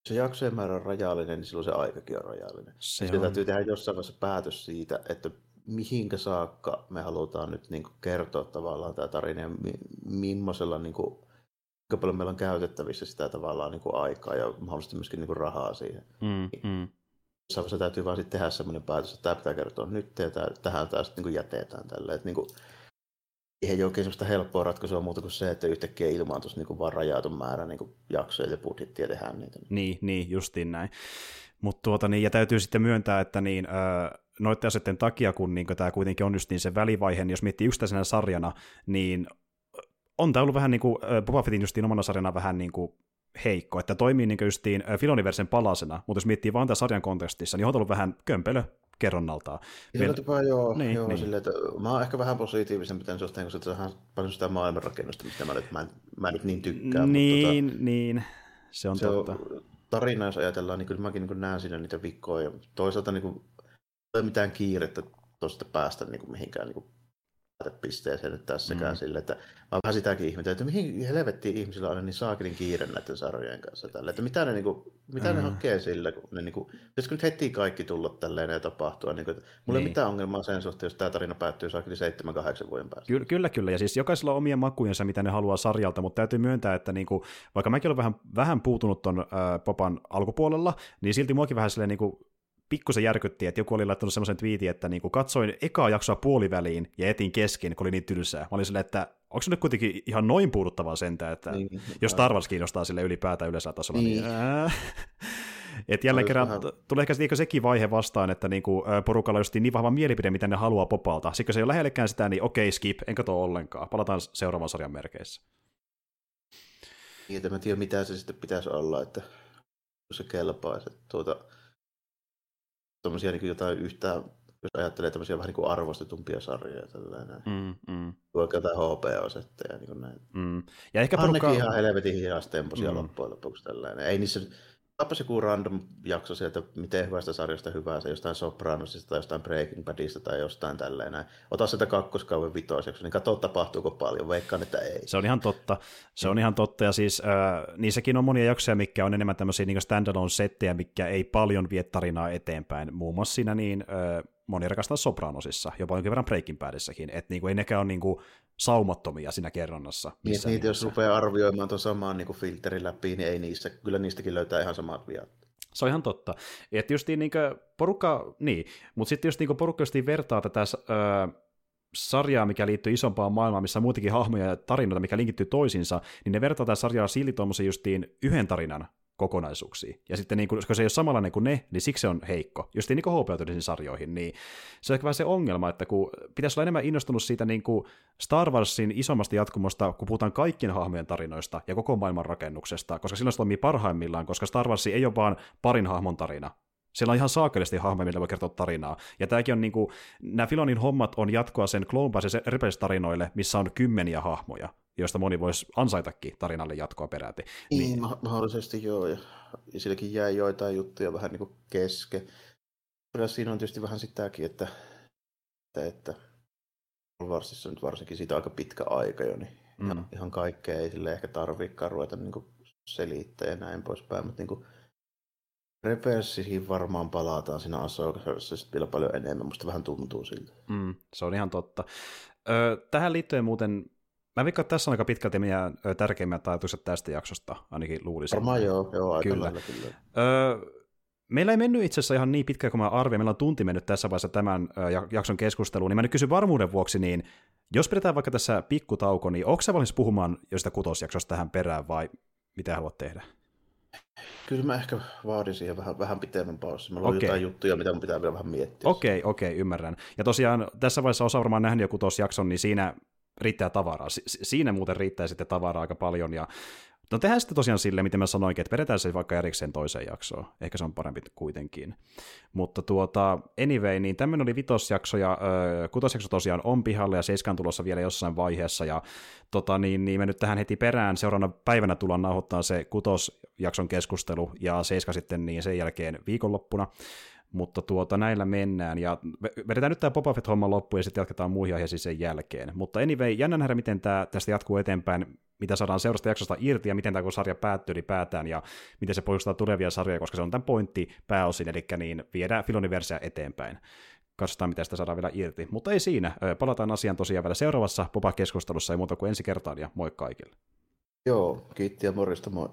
S2: se jaksojen määrä on rajallinen, niin silloin se aikakin on rajallinen. Se Sitten on. täytyy tehdä jossain vaiheessa päätös siitä, että mihinkä saakka me halutaan nyt niin kertoa tavallaan tämä tarina ja mi- millaisella niin kuin, kuinka paljon meillä on käytettävissä sitä tavallaan niin kuin aikaa ja mahdollisesti myöskin niin kuin rahaa siihen.
S1: Mm, mm.
S2: Jossain täytyy vaan sitten tehdä sellainen päätös, että tämä pitää kertoa nyt ja tämä, tähän tämä sitten niin jätetään tälle. Että niin kuin, ei oikein sellaista helppoa ratkaisua muuta kuin se, että yhtäkkiä ilmaantuisi niin vaan rajatun määrä niin kuin jaksoja ja budjettia tehdä niitä.
S1: Niin, niin justiin näin. Mutta tuota, niin, ja täytyy sitten myöntää, että niin, öö, noiden asioiden takia, kun niin, tämä kuitenkin on just niin se välivaihe, niin jos miettii yksittäisenä sarjana, niin on tämä ollut vähän niin kuin Boba Fettin justiin omana sarjana vähän niin kuin heikko, että toimii niin justiin Filoniversen palasena, mutta jos miettii vaan tämän sarjan kontekstissa, niin on ollut vähän kömpelö kerronnaltaan.
S2: Sillä tapaa joo, niin, joo niin. Silleen, että mä oon ehkä vähän positiivisempi tämän suhteen, koska se on paljon sitä maailmanrakennusta, mistä mä nyt, mä en, mä en nyt niin tykkää.
S1: Niin, mutta tota, niin, se on se totta. On,
S2: tarina, jos ajatellaan, niin kyllä mäkin niin näen siinä niitä vikkoja. Toisaalta niin kuin, ei ole mitään kiirettä tuosta päästä niin kuin mihinkään niin kuin pisteeseen nyt tässäkään mm. sille, että mä vähän sitäkin ihmettä, että mihin helvettiin ihmisillä on niin saakelin kiire näiden sarjojen kanssa tälle, että mitä ne, niin kuin, mitä mm. ne hakee sillä, kun ne niin kuin, pitäisikö nyt heti kaikki tulla tälleen ja tapahtua, niin kuin, että mulla niin. ei mitään ongelmaa sen suhteen, jos tämä tarina päättyy saakelin 7-8 vuoden päästä.
S1: Ky- kyllä, kyllä, ja siis jokaisella on omia makujensa, mitä ne haluaa sarjalta, mutta täytyy myöntää, että niin kuin, vaikka mäkin olen vähän, vähän puutunut ton äh, Popan alkupuolella, niin silti muakin vähän silleen niin kuin, pikkusen järkytti, että joku oli laittanut semmoisen twiitin, että niin kuin katsoin ekaa jaksoa puoliväliin ja etin kesken, kun oli niin tylsää. Mä olin silleen, että onko se nyt kuitenkin ihan noin puuduttavaa sentään, että niin, jos Star Wars kiinnostaa sille ylipäätään yleisellä tasolla, niin, niin ää, et jälleen kerran vähän... tulee ehkä sekin vaihe vastaan, että niinku, porukalla on niin vahva mielipide, mitä ne haluaa popalta. Sitten kun se ei ole lähellekään sitä, niin okei, skip, en katso ollenkaan. Palataan seuraavan sarjan merkeissä.
S2: Niin, että mä tiedä, mitä se sitten pitäisi olla, että se kelpaisi. Tuota, tuommoisia niin jotain yhtään, jos ajattelee tämmöisiä vähän niin kuin arvostetumpia sarjoja. Tällainen.
S1: Mm, mm.
S2: Vaikka jotain HBO-setteja. Niin näin.
S1: Mm. Ja ehkä
S2: porukka... ihan helvetin hidastempoisia mm. loppujen lopuksi. Tällainen. Ei niissä Tappas joku random jakso sieltä, miten hyvästä sarjasta hyvää se jostain Sopranosista tai jostain Breaking Badista tai jostain tälleen. Ota sitä kakkoskauden vitosjakso, niin katso tapahtuuko paljon, veikkaan, että ei.
S1: Se on ihan totta. Se on ihan totta, ja siis äh, niissäkin on monia jaksoja, mikä on enemmän tämmöisiä niin standalone settejä, mikä ei paljon vie tarinaa eteenpäin. Muun muassa siinä niin, äh, moni rakastaa Sopranosissa, jopa jonkin verran Breaking Badissakin, että niinku, ei nekään ole niinku saumattomia siinä kerronnassa.
S2: Niin, niitä, nimessä. jos rupeaa arvioimaan tuon samaan niinku filterin läpi, niin ei niissä, kyllä niistäkin löytää ihan samat viat.
S1: Se on ihan totta. Että just niin porukka, niin, mutta sitten just niin porukka just vertaa tätä öö, sarjaa, mikä liittyy isompaan maailmaan, missä on muutenkin hahmoja ja tarinoita, mikä linkittyy toisiinsa, niin ne vertaa tätä sarjaa silti tuommoisen justiin yhden tarinan kokonaisuuksia. Ja sitten niin kun, koska se ei ole samanlainen kuin ne, niin siksi se on heikko. Just niin kuin hbo sarjoihin, niin se on ehkä vähän se ongelma, että kun pitäisi olla enemmän innostunut siitä niin kuin Star Warsin isommasta jatkumosta, kun puhutaan kaikkien hahmojen tarinoista ja koko maailman rakennuksesta, koska silloin se toimii parhaimmillaan, koska Star Wars ei ole vaan parin hahmon tarina, siellä on ihan saakelisti hahmoja, millä voi kertoa tarinaa. Ja tämäkin on niinku, nämä Filonin hommat on jatkoa sen Clone Wars ja tarinoille, missä on kymmeniä hahmoja joista moni voisi ansaitakin tarinalle jatkoa peräti.
S2: Niin, niin mahdollisesti joo, ja, ja silläkin jää joitain juttuja vähän niin kuin kesken. Kyllä siinä on tietysti vähän sitäkin, että, että, että Warsissa nyt varsinkin siitä aika pitkä aika jo, niin mm. ihan, kaikkea ei sille ehkä tarviikaan ruveta niin kuin selittää ja näin poispäin, mutta niin kuin Reversiin varmaan palataan siinä Asokassa vielä paljon enemmän, musta vähän tuntuu siltä.
S1: Mm, se on ihan totta. Ö, tähän liittyen muuten Mä veikkaan, että tässä on aika pitkälti meidän tärkeimmät ajatukset tästä jaksosta, ainakin luulisin.
S2: Varmaan joo, joo aika
S1: kyllä. Lailla, kyllä. Öö, meillä ei mennyt itse asiassa ihan niin pitkään kuin mä arvioin, meillä on tunti mennyt tässä vaiheessa tämän jakson keskusteluun, niin mä nyt kysyn varmuuden vuoksi, niin jos pidetään vaikka tässä pikkutauko, niin onko sä valmis puhumaan jostain kutosjaksosta tähän perään vai mitä haluat tehdä?
S2: Kyllä mä ehkä vaadin siihen vähän, vähän pitemmän paussin. Mä okay. jotain juttuja, mitä mun pitää vielä vähän miettiä.
S1: Okei, okay, okei, okay, ymmärrän. Ja tosiaan tässä vaiheessa osa varmaan nähnyt joku tuossa jakson, niin siinä riittää tavaraa. Si- siinä muuten riittää sitten tavaraa aika paljon, ja No tehdään sitten tosiaan silleen, miten mä sanoinkin, että vedetään se vaikka erikseen toiseen jaksoon. Ehkä se on parempi kuitenkin. Mutta tuota, anyway, niin tämmöinen oli vitosjakso, ja kutosjakso tosiaan on pihalla, ja seiskan tulossa vielä jossain vaiheessa, ja tota, niin, niin me nyt tähän heti perään seuraavana päivänä tullaan nauhoittaa se kutosjakson keskustelu, ja seiska sitten niin sen jälkeen viikonloppuna. Mutta tuota, näillä mennään, ja vedetään nyt tämä Boba Fett-homma loppuun, ja sitten jatketaan muihin aiheisiin sen jälkeen. Mutta anyway, jännä nähdä, miten tämä tästä jatkuu eteenpäin, mitä saadaan seuraavasta jaksosta irti, ja miten tämä sarja päättyy ylipäätään, ja miten se pohjustaa tulevia sarjoja, koska se on tämän pointti pääosin, eli niin viedään Filoniversia eteenpäin. Katsotaan, mitä sitä saadaan vielä irti. Mutta ei siinä. Palataan asiaan tosiaan vielä seuraavassa Boba-keskustelussa, ei muuta kuin ensi kertaan, ja moi kaikille.
S2: Joo, kiitti ja morjesta, moi.